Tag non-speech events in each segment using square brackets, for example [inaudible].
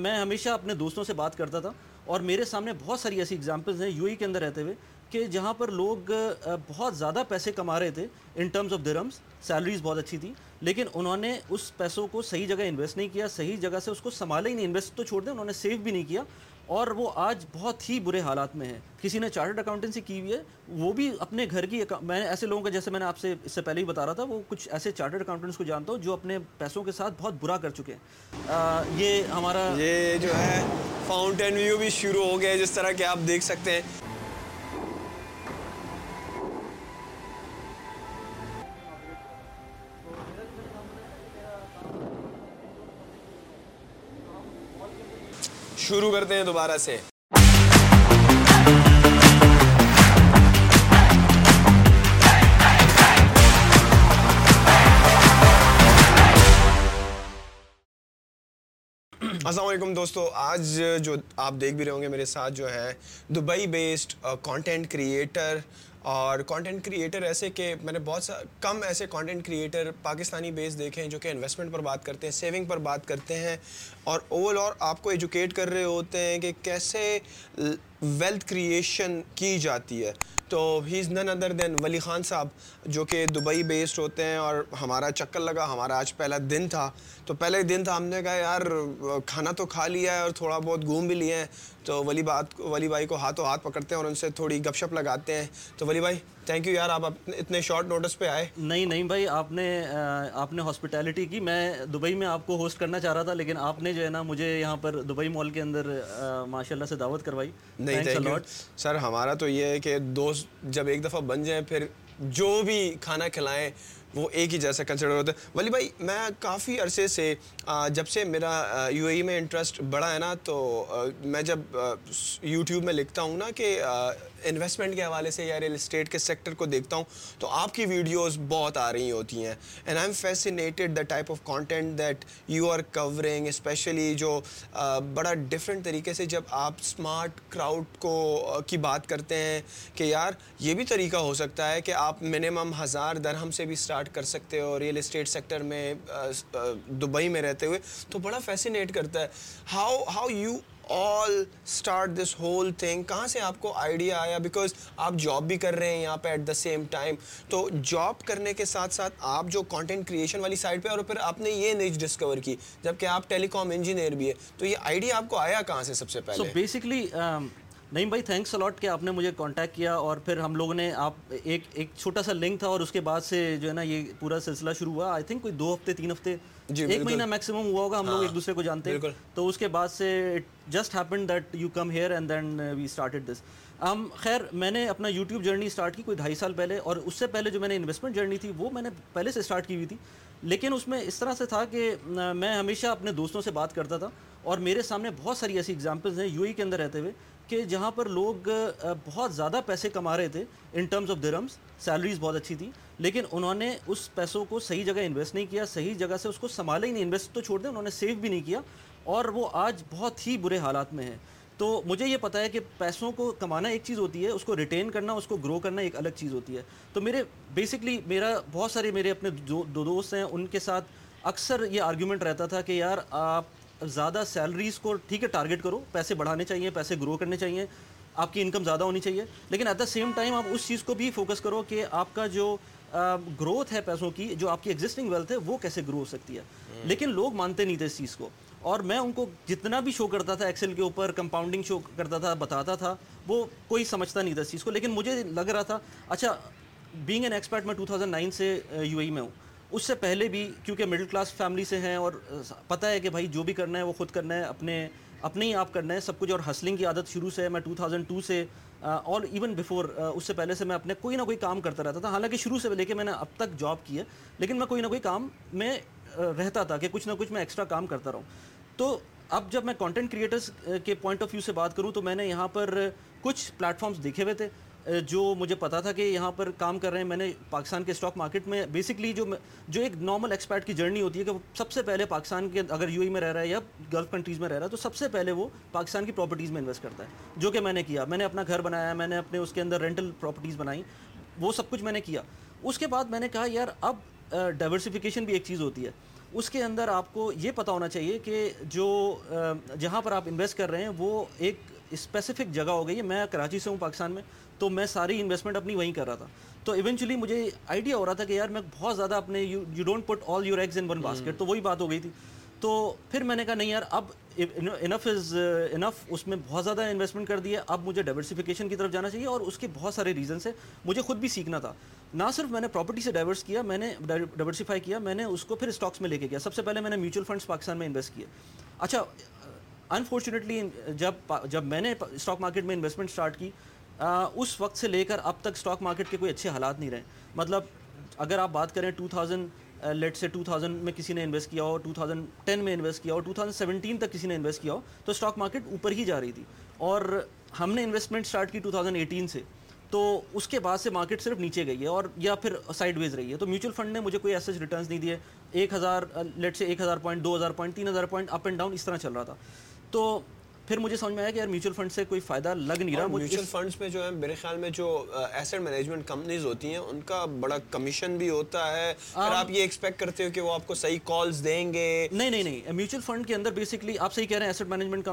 میں ہمیشہ اپنے دوستوں سے بات کرتا تھا اور میرے سامنے بہت ساری ایسی اگزامپلز ہیں یو ای کے اندر رہتے ہوئے کہ جہاں پر لوگ بہت زیادہ پیسے کما رہے تھے in terms of terms salaries بہت اچھی تھی لیکن انہوں نے اس پیسوں کو صحیح جگہ انویسٹ نہیں کیا، صحیح جگہ سے اس کو سنبھالا ہی نہیں انویسٹ تو چھوڑ دیں، انہوں نے سیو بھی نہیں کیا اور وہ آج بہت ہی برے حالات میں ہیں۔ کسی نے چارٹرڈ اکاؤنٹنسی کی ہوئی ہے، وہ بھی اپنے گھر کی میں ایسے لوگوں کا جیسے میں نے آپ سے اس سے پہلے ہی بتا رہا تھا، وہ کچھ ایسے چارٹرڈ اکاؤنٹنٹس کو جانتا ہوں جو اپنے پیسوں کے ساتھ بہت برا کر چکے ہیں۔ یہ ہمارا یہ جو ہے فاؤنٹین ویو بھی شروع ہو گیا جس طرح کہ آپ دیکھ سکتے ہیں۔ شروع کرتے ہیں دوبارہ سے۔ السلام علیکم دوستو، آج جو آپ دیکھ بھی رہے ہوں گے میرے ساتھ جو ہے دبئی بیسڈ کانٹینٹ کریٹر اور کانٹینٹ کریٹر ایسے کہ میں نے بہت سا کم ایسے کانٹینٹ کریٹر پاکستانی بیس دیکھے ہیں جو کہ انویسٹمنٹ پر بات کرتے ہیں سیونگ پر بات کرتے ہیں اور اوور اور آپ کو ایجوکیٹ کر رہے ہوتے ہیں کہ کیسے ویلتھ کریشن کی جاتی ہے۔ تو ہی از نن ادر دین ولی خان صاحب جو کہ دبئی بیسڈ ہوتے ہیں اور ہمارا چکر لگا، ہمارا آج پہلا دن تھا۔ تو پہلے دن تھا، ہم نے کہا یار، کھانا تو کھا لیا ہے اور تھوڑا بہت گھوم بھی لیے ہیں۔ تو ولی بات ولی بھائی کو ہاتھوں ہاتھ پکڑتے ہیں اور ان سے تھوڑی گپ شپ لگاتے ہیں۔ تو ولی بھائی تھینک یو یار آپ اتنے شارٹ نوٹس پہ آئے۔ نہیں نہیں بھائی آپ نے آپ نے ہاسپٹیلٹی کی۔ میں دبئی میں آپ کو ہوسٹ کرنا چاہ رہا تھا لیکن آپ نے جو ہے نا مجھے یہاں پر دبئی مال کے اندر ماشاء اللہ سے دعوت کروائی۔ نہیں سر ہمارا تو یہ ہے کہ دوست جب ایک دفعہ بن جائیں پھر جو بھی کھانا کھلائیں وہ ایک ہی جیسا کنسیڈر ہوتا ہے ولی بھائی، میں کافی عرصے سے جب سے میرا یو اے ای میں انٹرسٹ بڑا ہے نا، تو میں جب یوٹیوب میں لکھتا ہوں نا کہ انویسٹمنٹ کے حوالے سے یا ریئل اسٹیٹ کے سیکٹر کو دیکھتا ہوں تو آپ کی ویڈیوز بہت آ رہی ہوتی ہیں. And I'm fascinated the type of content that you are covering especially جو بڑا ڈفرینٹ طریقے سے جب آپ اسمارٹ کراؤڈ کو کی بات کرتے ہیں کہ یار یہ بھی طریقہ ہو سکتا ہے کہ آپ منیمم ہزار درہم سے بھی اسٹارٹ کر سکتے ہو ریئل اسٹیٹ سیکٹر میں دبئی میں رہتے ہوئے تو بڑا فیسینیٹ کرتا ہے. How how you all start this whole thing کہاں سے آپ کو آئیڈیا آیا? بیکاز آپ جاب بھی کر رہے ہیں یہاں پہ ایٹ دا سیم ٹائم تو جاب کرنے کے ساتھ ساتھ آپ جو کانٹینٹ کریشن والی سائڈ پہ اور پھر آپ نے یہ نیچ ڈسکور کی جبکہ آپ ٹیلی کام انجینئر بھی ہے تو یہ آئیڈیا آپ کو آیا کہاں سے سب سے پہلے؟ بیسکلی نہیں بھائی تھینکس الاٹ کہ آپ نے مجھے کانٹیکٹ کیا اور پھر ہم لوگوں نے آپ ایک ایک چھوٹا سا لنک تھا اور اس کے بعد سے جو ہے نا یہ پورا سلسلہ شروع ہوا۔ آئی تھنک کوئی دو ہفتے تین ہفتے جی ایک مہینہ میکسیمم ہوا ہوگا ہم لوگ ایک دوسرے کو جانتے ہیں۔ تو اس کے بعد سے just happen that you come here and then we started this ہم خیر میں نے اپنا یوٹیوب جرنی اسٹارٹ کی کوئی ڈھائی سال پہلے اور اس سے پہلے جو میں نے انویسٹمنٹ جرنی تھی وہ میں نے پہلے سے اسٹارٹ کی ہوئی تھی۔ لیکن اس میں اس طرح سے تھا کہ میں ہمیشہ اپنے دوستوں سے بات کرتا تھا اور میرے سامنے بہت ساری ایسی اگزامپلز ہیں یو ای کے اندر رہتے ہوئے۔ کہ جہاں پر لوگ بہت زیادہ پیسے کما رہے تھے in terms of terms salaries بہت اچھی تھی، لیکن انہوں نے اس پیسوں کو صحیح جگہ انویسٹ نہیں کیا، صحیح جگہ سے اس کو سنبھالا ہی نہیں انویسٹ تو چھوڑ دیں، انہوں نے سیو بھی نہیں کیا، اور وہ آج بہت ہی برے حالات میں ہیں۔ تو مجھے یہ پتا ہے کہ پیسوں کو کمانا ایک چیز ہوتی ہے، اس کو ریٹین کرنا، اس کو گرو کرنا ایک الگ چیز ہوتی ہے۔ تو میرے بیسکلی میرا، بہت سارے میرے اپنے دو دوست ہیں، ان کے ساتھ اکثر یہ آرگیومنٹ رہتا تھا کہ یار آپ زیادہ سیلریز کو ٹھیک ہے ٹارگیٹ کرو پیسے بڑھانے چاہیے پیسے گرو کرنے چاہیے آپ کی انکم زیادہ ہونی چاہیے لیکن ایٹ دا سیم ٹائم آپ اس چیز کو بھی فوکس کرو کہ آپ کا جو گروتھ ہے پیسوں کی جو آپ کی ایگزسٹنگ ویلتھ ہے وہ کیسے گرو ہو سکتی ہے۔ لیکن لوگ مانتے نہیں تھے اس چیز کو۔ اور میں ان کو جتنا بھی شو کرتا تھا ایکسل کے اوپر کمپاؤنڈنگ شو کرتا تھا بتاتا تھا وہ کوئی سمجھتا نہیں تھا اس چیز کو۔ لیکن مجھے لگ رہا تھا اچھا بینگ این ایکسپرٹ میں ٹو تھاؤزنڈ نائن سے یو اے میں ہوں۔ اس سے پہلے بھی کیونکہ مڈل کلاس فیملی سے ہیں اور پتہ ہے کہ بھائی جو بھی کرنا ہے وہ خود کرنا ہے، اپنے اپنے ہی آپ کرنا ہے، سب کچھ اور ہسلنگ کی عادت شروع سے ہے، میں ٹو تھاؤزنڈ ٹو سے اور ایون بیفور اس سے پہلے سے میں اپنے کوئی نہ کوئی کام کرتا رہتا تھا۔ حالانکہ شروع سے لے کے میں نے اب تک جاب کی ہے، لیکن میں کوئی نہ کوئی کام میں رہتا تھا کہ کچھ نہ کچھ میں ایکسٹرا کام کرتا رہوں۔ تو اب جب میں کانٹینٹ کریٹرس کے پوائنٹ آف ویو سے بات کروں تو میں نے یہاں پر کچھ پلیٹفارمس دیکھے ہوئے تھے۔ جو مجھے پتا تھا کہ یہاں پر کام کر رہے ہیں، میں نے پاکستان کے اسٹاک مارکیٹ میں بیسکلی جو جو ایک نارمل ایکسپرٹ کی جرنی ہوتی ہے کہ وہ سب سے پہلے پاکستان کے اگر یو ای میں رہ رہا ہے یا گلف کنٹریز میں رہ رہا ہے، تو سب سے پہلے وہ پاکستان کی پراپرٹیز میں انویسٹ کرتا ہے، جو کہ میں نے کیا۔ میں نے اپنا گھر بنایا، میں نے اپنے اس کے اندر رینٹل پراپرٹیز بنائی، وہ سب کچھ میں نے کیا۔ اس کے بعد میں نے کہا، یار، اب ڈائیورسفیکیشن بھی ایک چیز ہوتی ہے۔ اس کے اندر آپ کو یہ پتہ ہونا چاہیے کہ جو جہاں پر آپ انویسٹ کر رہے ہیں، وہ ایک اسپیسیفک جگہ ہو گئی ہے۔ میں کراچی سے ہوں پاکستان میں تو میں ساری انویسٹمنٹ اپنی وہیں کر رہا تھا۔ تو ایونچولی مجھے آئیڈیا ہو رہا تھا کہ یار میں بہت زیادہ اپنے you don't put all your eggs in one basket تو وہی بات ہو گئی تھی۔ تو پھر میں نے کہا نہیں یار اب انف از انف اس میں بہت زیادہ انویسٹمنٹ کر دیا اب مجھے ڈائیورسفیکیشن کی طرف جانا چاہیے اور اس کے بہت سارے ریزنس ہیں۔ مجھے خود بھی سیکھنا تھا۔ نہ صرف میں نے پراپرٹی سے ڈائیورس کیا میں نے ڈائیورسیفائی کیا میں نے اس کو پھر اسٹاکس میں لے کے گیا سب سے پہلے میں نے میوچل فنڈس پاکستان میں انویسٹ کیے۔ اچھا انفارچونیٹلی جب جب میں نے اسٹاک مارکیٹ میں انویسٹمنٹ اسٹارٹ کی اس وقت سے لے کر اب تک اسٹاک مارکیٹ کے کوئی اچھے حالات نہیں رہے۔ مطلب اگر آپ بات کریں ٹو تھاؤزنڈ لیٹ سے ٹو تھاؤزنڈ میں کسی نے انویسٹ کیا ہو ٹو تھاؤزنڈ ٹین میں انویسٹ کیا ہو ٹو تھاؤزنڈ سیونٹین تک کسی نے انویسٹ کیا ہو، تو اسٹاک مارکیٹ اوپر ہی جا رہی تھی۔ اور ہم نے انویسٹمنٹ اسٹارٹ کی ٹو تھاؤزنڈ ایٹین سے، تو اس کے بعد سے مارکیٹ صرف نیچے گئی ہے اور یا پھر سائڈ ویز رہی ہے۔ تو میوچل فنڈ نے مجھے کوئی ایسے ریٹرنس نہیں دیے۔ ایک ہزار لیٹ سے ایک ہزار پوائنٹ دو ہزار پوائنٹ تین ہزار پوائنٹ اپ اینڈ ڈاؤن اس طرح چل رہا تھا۔ تو پھر مجھے سمجھ میں آیا کہ یار میوچل فنڈ سے کوئی فائدہ لگ نہیں رہا میوچل فنڈس میں جو ہے میرے خیال میں جو ایسٹ مینجمنٹ کمپنیز ہوتی ہیں ان کا بڑا کمیشن بھی ہوتا ہے۔ اور آپ یہ ایکسپیکٹ کرتے ہو کہ وہ آپ کو صحیح کالز دیں گے۔ نہیں نہیں نہیں۔ میوچل فنڈ کے اندر بیسکلی آپ صحیح کہہ رہے ہیں ایسٹ مینجمنٹ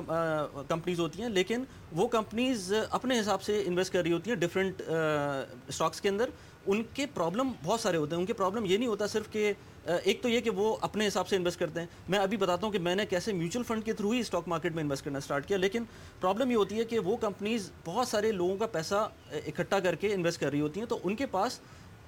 کمپنیز ہوتی ہیں لیکن وہ کمپنیز اپنے حساب سے انویسٹ کر رہی ہوتی ہیں ڈفرینٹ اسٹاکس کے اندر۔ ان کے پرابلم بہت سارے ہوتے ہیں۔ ان کے پرابلم یہ نہیں ہوتا صرف کہ ایک تو یہ کہ وہ اپنے حساب سے انویسٹ کرتے ہیں۔ میں ابھی بتاتا ہوں کہ میں نے کیسے میوچل فنڈ کے تھرو ہی اسٹاک مارکیٹ میں انویسٹ کرنا اسٹارٹ کیا، لیکن پرابلم یہ ہوتی ہے کہ وہ کمپنیز بہت سارے لوگوں کا پیسہ اکٹھا کر کے انویسٹ کر رہی ہوتی ہیں۔ تو ان کے پاس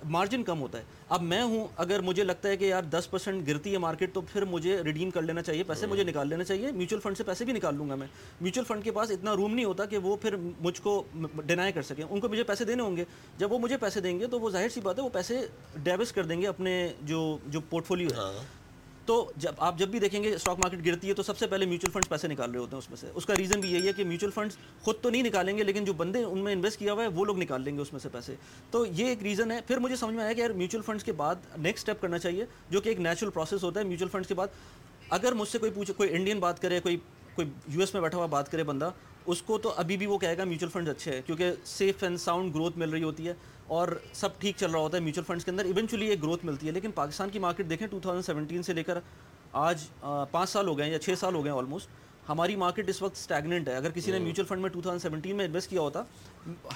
مارجن کم ہوتا ہے۔ اب میں ہوں، اگر مجھے لگتا ہے کہ یار دس پرسینٹ گرتی ہے مارکیٹ تو پھر مجھے ریڈیم کر لینا چاہیے، پیسے مجھے نکال لینا چاہیے۔ میوچل فنڈ سے پیسے بھی نکال لوں گا میں۔ میوچل فنڈ کے پاس اتنا روم نہیں ہوتا کہ وہ پھر مجھ کو ڈینائی کر سکیں۔ ان کو مجھے پیسے دینے ہوں گے۔ جب وہ مجھے پیسے دیں گے تو وہ ظاہر سی بات ہے، وہ پیسے ڈیوس کر دیں گے اپنے جو جو پورٹ فولیو ہے ہاں۔ تو جب آپ جب بھی دیکھیں گے اسٹاک مارکیٹ گرتی ہے تو سب سے پہلے میوچل فنڈس پیسے نکال رہے ہوتے ہیں اس میں سے۔ اس کا ریزن بھی یہی ہے کہ میوچل فنڈس خود تو نہیں نکالیں گے، لیکن جو بندے ان میں انویسٹ کیا ہوا ہے وہ لوگ نکال لیں گے اس میں سے پیسے۔ تو یہ ایک ریزن ہے۔ پھر مجھے سمجھ میں آیا کہ یار میوچل فنڈس کے بعد نیکسٹ اسٹیپ کرنا چاہیے، جو کہ ایک نیچرل پروسیس ہوتا ہے میوچل فنڈس کے بعد۔ اگر مجھ سے کوئی پوچھے، کوئی انڈین بات کرے، کوئی کوئی یو ایس میں بیٹھا ہوا بات کرے بندہ، اس کو تو ابھی بھی وہ کہے گا میوچل فنڈ اچھے ہیں، کیونکہ سیف اینڈ ساؤنڈ گروتھ مل رہی ہوتی ہے۔ اور سب ٹھیک چل رہا ہوتا ہے میوچل فنڈس کے اندر. ایونچولی ایک گروتھ ملتی ہے. لیکن پاکستان کی مارکیٹ دیکھیں ٹو تھاؤزنڈ سیونٹین سے لے کر آج پانچ سال ہو گئے ہیں یا چھ سال ہو گئے ہیں آلموسٹ ہماری مارکیٹ اس وقت اسٹیگنٹ ہے. اگر کسی نے میوچل فنڈ میں ٹو تھاؤزنڈ سیونٹین میں انویسٹ کیا ہوتا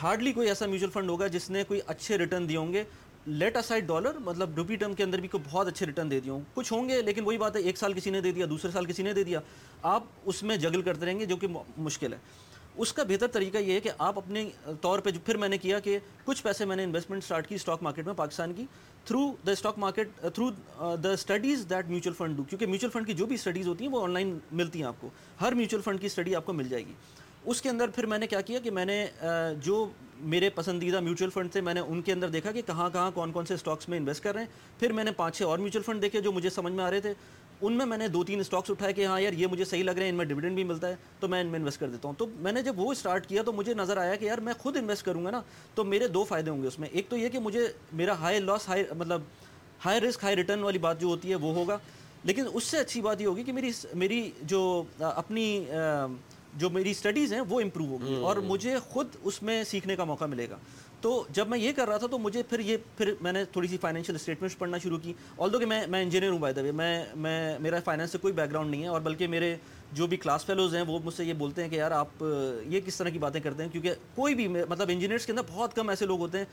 ہارڈلی کوئی ایسا میوچل فنڈ ہوگا جس نے کوئی اچھے ریٹرن دیے ہوں گے. لیٹ اسائڈ ڈالر مطلب روپی ٹرم کے اندر بھی کوئی بہت اچھے ریٹرن دے دیے ہوں. کچھ ہوں گے لیکن وہی بات ہے ایک سال کسی نے دے دیا دوسرے سال کسی نے دے دیا. آپ اس میں جگل کرتے رہیں گے جو کہ مشکل ہے. اس کا بہتر طریقہ یہ ہے کہ آپ اپنے طور پہ جو پھر میں نے کیا کہ کچھ پیسے میں نے انویسٹمنٹ اسٹارٹ کی اسٹاک مارکیٹ میں پاکستان کی through the stock market through the studies that mutual fund do کیونکہ میوچل فنڈ کی جو بھی اسٹڈیز ہوتی ہیں وہ آن لائن ملتی ہیں آپ کو. ہر میوچل فنڈ کی اسٹڈی آپ کو مل جائے گی. اس کے اندر پھر میں نے کیا کیا کہ میں نے جو میرے پسندیدہ میوچل فنڈ تھے، میں نے ان کے اندر دیکھا کہ کہاں کہاں کون کون سے اسٹاکس میں انویسٹ کر رہے ہیں. پھر میں نے پانچ چھ اور میوچل فنڈ دیکھے جو مجھے سمجھ میں آ رہے تھے. ان میں میں نے دو تین اسٹاکس اٹھائے کہ ہاں یار یہ مجھے صحیح لگ رہے ہیں ان میں ڈویڈنڈ بھی ملتا ہے تو میں ان میں انویسٹ کر دیتا ہوں۔ تو میں نے جب وہ اسٹارٹ کیا تو مجھے نظر آیا کہ یار میں خود انویسٹ کروں گا نا تو میرے دو فائدے ہوں گے اس میں۔ ایک تو یہ کہ مجھے میرا ہائی لاس ہائی مطلب ہائی رسک ہائی ریٹرن والی بات جو ہوتی ہے وہ ہوگا۔ لیکن اس سے اچھی بات یہ ہوگی کہ میری میری جو اپنی جو میری اسٹڈیز ہیں وہ امپروو ہوگی۔ اور مجھے خود اس میں سیکھنے کا موقع ملے گا۔ تو جب میں یہ کر رہا تھا تو مجھے پھر یہ پھر میں نے تھوڑی سی فائنینشیل اسٹیٹمنٹس پڑھنا شروع کی. آل دو کہ میں میں انجینئر ہوں بائی دا وے میں میں میرا فائنینس سے کوئی بیک گراؤنڈ نہیں ہے اور بلکہ میرے جو بھی کلاس فیلوز ہیں وہ مجھ سے یہ بولتے ہیں کہ یار آپ یہ کس طرح کی باتیں کرتے ہیں؟ کیونکہ کوئی بھی مطلب انجینئرس کے اندر بہت کم ایسے لوگ ہوتے ہیں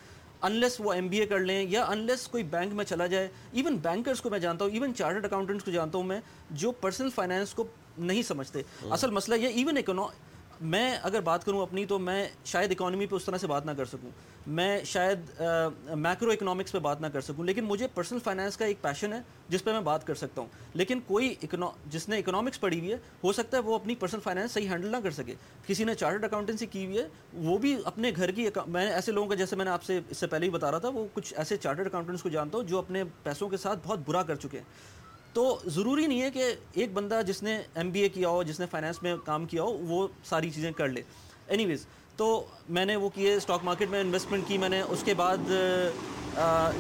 انلیس وہ ایم بی اے کر لیں یا انلیس کوئی بینک میں چلا جائے. ایون بینکرس کو میں جانتا ہوں ایون چارٹرڈ اکاؤنٹنٹس کو جانتا ہوں میں جو پرسنل فائنینس کو نہیں سمجھتے. اصل مسئلہ یہ ایون اکنو میں اگر بات کروں اپنی تو میں شاید اکانومی پہ اس طرح سے بات نہ کر سکوں۔ میں شاید میکرو اکنامکس پہ بات نہ کر سکوں، لیکن مجھے پرسنل فائنانس کا ایک پیشن ہے جس پہ میں بات کر سکتا ہوں۔ لیکن کوئی جس نے اکنامکس پڑھی ہوئی ہے، ہو سکتا ہے وہ اپنی پرسنل فائنانس صحیح ہینڈل نہ کر سکے۔ کسی نے چارٹرڈ اکاؤنٹنسی کی ہوئی ہے، وہ بھی اپنے گھر کی میں ایسے لوگوں کا، جیسے میں نے آپ سے، اس سے پہلے ہی بتا رہا تھا، وہ کچھ ایسے چارٹرڈ اکاؤنٹنٹس کو جانتا ہوں جو اپنے پیسوں کے ساتھ بہت برا کر چکے ہیں۔ تو ضروری نہیں ہے کہ ایک بندہ جس نے ایم بی اے کیا ہو جس نے فائنانس میں کام کیا ہو وہ ساری چیزیں کر لے۔ اینی ویز تو میں نے وہ کیے اسٹاک مارکیٹ میں انویسٹمنٹ کی میں نے۔ اس کے بعد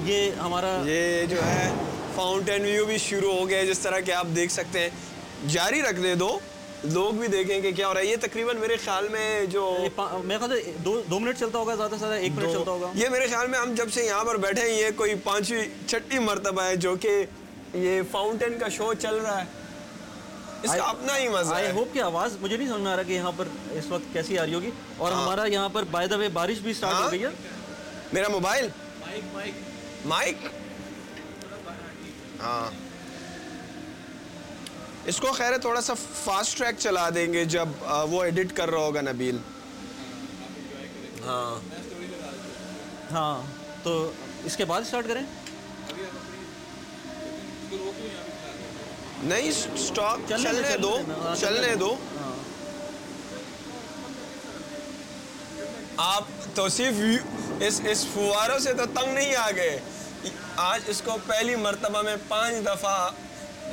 یہ ہمارا یہ جو ہے فاؤنٹین ویو بھی شروع ہو گیا جس طرح کہ آپ دیکھ سکتے ہیں۔ جاری رکھ دے دو۔ لوگ بھی دیکھیں کہ کیا ہو رہا ہے۔ یہ تقریباً میرے خیال میں جو میرے خیال سے دو منٹ چلتا ہوگا زیادہ سے زیادہ ایک منٹ چلتا ہوگا۔ یہ میرے خیال میں ہم جب سے یہاں پر بیٹھے ہیں یہ کوئی پانچویں چھٹی مرتبہ ہے جو کہ یہ فاؤنٹین کا شو چل رہا ہے۔ اس کا اپنا ہی مزہ ہے۔ ہوپ کی آواز مجھے نہیں سمجھ میں آ رہا کہ یہاں پر اس وقت کیسی آ رہی ہوگی۔ اور ہاں۔ ہمارا یہاں پر بائی دا وے بارش بھی سٹارٹ ہو ہاں۔ گئی ہے۔ میرا موبائل؟ مائک ہاں۔ اس کو خیر تھوڑا سا فاسٹ ٹریک چلا دیں گے جب وہ ایڈٹ کر رہا ہوگا نبیل۔ ہاں۔ ہاں۔ تو اس کے بعد اسٹارٹ کریں۔ نہیں سٹاپ چلنے دو چلنے دو ہاں۔ آپ توصیف اس اس فواروں سے تو تنگ نہیں آ گئے آج اس کو پہلی مرتبہ میں پانچ دفعہ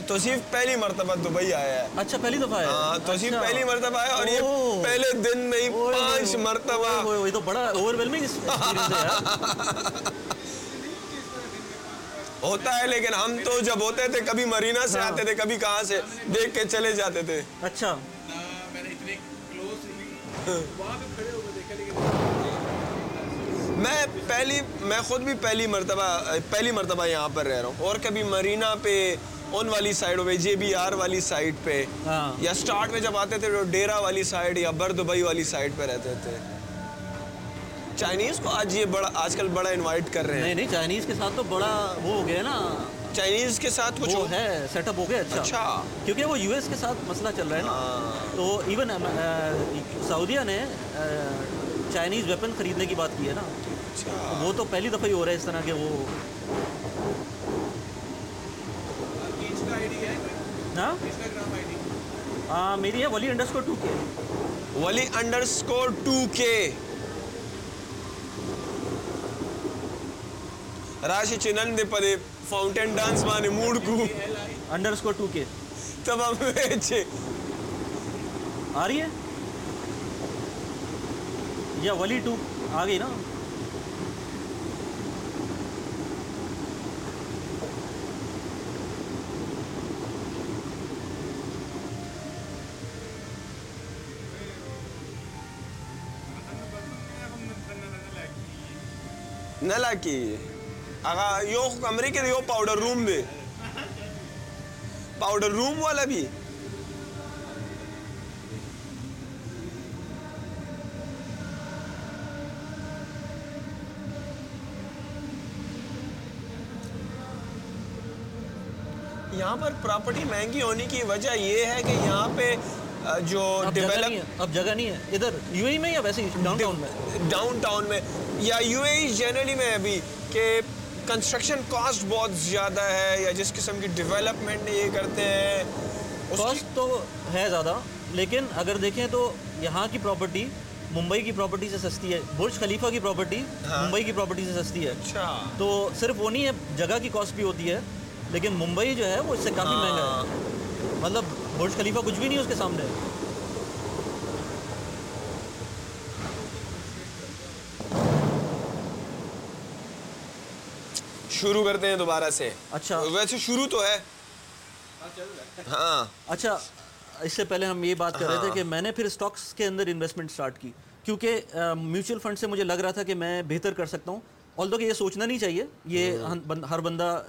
توصیف پہلی مرتبہ دبئی آیا ہے۔ اچھا پہلی دفعہ آیا ہاں توصیف اچھا۔ پہلی مرتبہ آیا اور یہ پہلے دن میں ہی پانچ مرتبہ۔ یہ تو بڑا اوور ویلمنگ ایکسپیرینس ہے [laughs] ہوتا ہے لیکن ہم تو جب ہوتے تھے کبھی مرینا سے ہاں۔ آتے تھے کبھی کہاں سے دیکھ کے چلے جاتے تھے اچھا میں پہلی میں خود بھی پہلی مرتبہ پہلی مرتبہ یہاں پر رہ رہا ہوں اور کبھی مرینا پہ ان والی سائڈ پہ جے بی آر والی سائڈ پہ ہاں۔ یا سٹارٹ میں جب آتے تھے ڈیرا والی سائڈ یا بر دبئی والی سائڈ پہ رہتے تھے چائنیز کو آج یہ بڑا آج کل بڑا انوائٹ کر رہے ہیں۔ نہیں نہیں چائنیز کے ساتھ تو بڑا وہ ہو گیا نا۔ چائنیز کے ساتھ کچھ وہ ہے سیٹ اپ ہو گیا اچھا۔ اچھا۔ کیونکہ وہ یو ایس کے ساتھ مسئلہ چل رہا ہے نا۔ ہاں۔ تو ایون سعودیہ نے چائنیز ویپن خریدنے کی بات کی ہے نا۔ اچھا۔ وہ تو پہلی دفعہ ہی ہو رہا ہے اس طرح کے وہ۔ ہاں؟ میری ہے ولی انڈر اسکور ٹو کے ولی انڈر اسکور ٹو کے راشی چنن دے پدے فاؤنٹین ڈانس مانے موڈ کو۔ Underscore two K. تب ہم بیچے آ رہی ہے؟ یا ولی ٹو آ گئی نا؟ نلا کی هغه یو امریکا د یو پاوډر روم دی پاوډر روم والا بھی۔ یہاں پر پراپرٹی مہنگی ہونے کی وجہ یہ ہے کہ یہاں پہ جو ڈیولپ اب جگہ نہیں ہے۔ ادھر یو اے میں یا ویسے ڈاؤن ٹاؤن میں۔ ڈاؤن ٹاؤن میں۔ یا یو اے جنرلی میں ابھی کہ کنسٹرکشن کاسٹ بہت زیادہ ہے یا جس قسم کی ڈیولپمنٹ یہ کرتے ہیں کاسٹ تو ہے زیادہ لیکن اگر دیکھیں تو یہاں کی پراپرٹی ممبئی کی پراپرٹی سے سستی ہے برج خلیفہ کی پراپرٹی ہاں۔ ممبئی کی پراپرٹی سے سستی ہے اچھا تو صرف وہ نہیں ہے جگہ کی کاسٹ بھی ہوتی ہے لیکن ممبئی جو ہے وہ اس سے کافی مہنگا ہے ہاں۔ مطلب برج خلیفہ کچھ بھی نہیں اس کے سامنے شروع کرتے ہیں دوبارہ سے۔ اچھا۔ ویسے شروع تو ہے۔ ہاں اچھا اس سے پہلے ہم یہ بات کر رہے تھے ہاں۔ کہ میں نے پھر سٹاکس کے اندر انویسٹمنٹ سٹارٹ کی۔ کیونکہ میوچل فنڈ سے مجھے لگ رہا تھا کہ میں بہتر کر سکتا ہوں۔ آل کہ یہ سوچنا نہیں چاہیے یہ ہاں۔ ہر بندہ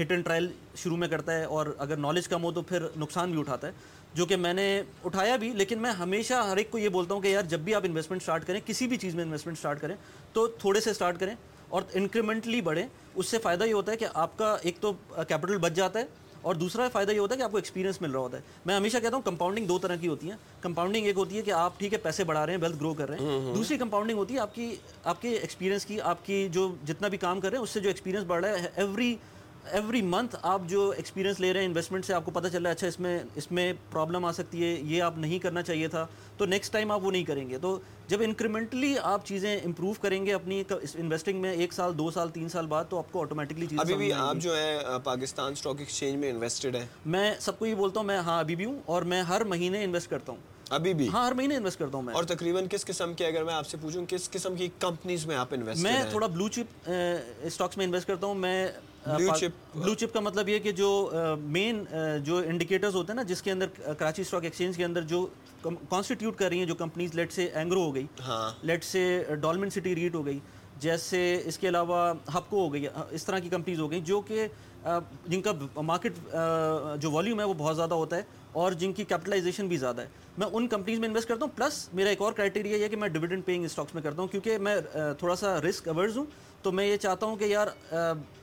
ہٹ اینڈ ٹرائل شروع میں کرتا ہے اور اگر نالج کم ہو تو پھر نقصان بھی اٹھاتا ہے۔ جو کہ میں نے اٹھایا بھی لیکن میں ہمیشہ ہر ایک کو یہ بولتا ہوں کہ یار جب بھی آپ انویسٹمنٹ اسٹارٹ کریں کسی بھی چیز میں انویسٹمنٹ اسٹارٹ کریں تو تھوڑے سے اسٹارٹ کریں۔ اور انکریمنٹلی بڑھیں اس سے فائدہ یہ ہوتا ہے کہ آپ کا ایک تو کیپٹل بچ جاتا ہے اور دوسرا فائدہ یہ ہوتا ہے کہ آپ کو ایکسپیرینس مل رہا ہوتا ہے۔ میں ہمیشہ کہتا ہوں کمپاؤنڈنگ دو طرح کی ہوتی ہیں۔ کمپاؤنڈنگ ایک ہوتی ہے کہ آپ ٹھیک ہے پیسے بڑھا رہے ہیں ویلتھ گرو کر رہے ہیں۔ دوسری کمپاؤنڈنگ ہوتی ہے آپ کی آپ کے ایکسپیرینس کی آپ کی جو جتنا بھی کام کر رہے ہیں اس سے جو ایکسپیرینس بڑھ رہا ہے ایوری ایوری منتھ آپ جو ایکسپیرینس لے رہے ہیں انویسٹمنٹ سے آپ کو پتہ چل رہا ہے اچھا اس میں اس میں پرابلم آ سکتی ہے یہ آپ نہیں کرنا چاہیے تھا تو نیکسٹ ٹائم آپ وہ نہیں کریں گے۔ تو جب انکریمنٹلی آپ چیزیں امپروو کریں گے اپنی انویسٹنگ میں ایک سال دو سال تین سال بعد تو آپ کو آٹومیٹکلی چیزیں ابھی بھی آپ جو ہے پاکستان اسٹاک ایکسچینج میں انویسٹڈ ہیں۔ میں سب کو یہ بولتا ہوں میں ہاں ابھی بھی ہوں اور میں ہر مہینے انویسٹ کرتا ہوں۔ ابھی بھی؟ ہاں ہر مہینے انویسٹ کرتا ہوں میں۔ اور تقریباً کس قسم کے اگر میں آپ سے پوچھوں کس قسم کی کمپنیز میں آپ انویسٹ میں تھوڑا بلو چپ اسٹاکس میں انویسٹ کرتا ہوں۔ میں بلو چپ کا مطلب یہ کہ جو مین جو انڈیکیٹرز ہوتے ہیں نا جس کے اندر کراچی اسٹاک ایکسچینج کے اندر جو کانسٹیٹیوٹ کر رہی ہیں جو کمپنیز لیٹ سے اینگرو ہو گئی لیٹ۔ سے ڈالمن سٹی ریٹ ہو گئی جیسے اس کے علاوہ ہپکو ہو گئی اس طرح کی کمپنیز ہو گئیں جو کہ جن کا مارکیٹ جو والیوم ہے وہ بہت زیادہ ہوتا ہے اور جن کی کیپٹلائزیشن بھی زیادہ ہے میں ان کمپنیز میں انویسٹ کرتا ہوں پلس میرا ایک اور کرائٹیریا یہ کہ میں ڈویڈنڈ پیئنگ اسٹاکس میں کرتا ہوں کیونکہ میں تھوڑا سا رسک اوورز ہوں تو میں یہ چاہتا ہوں کہ یار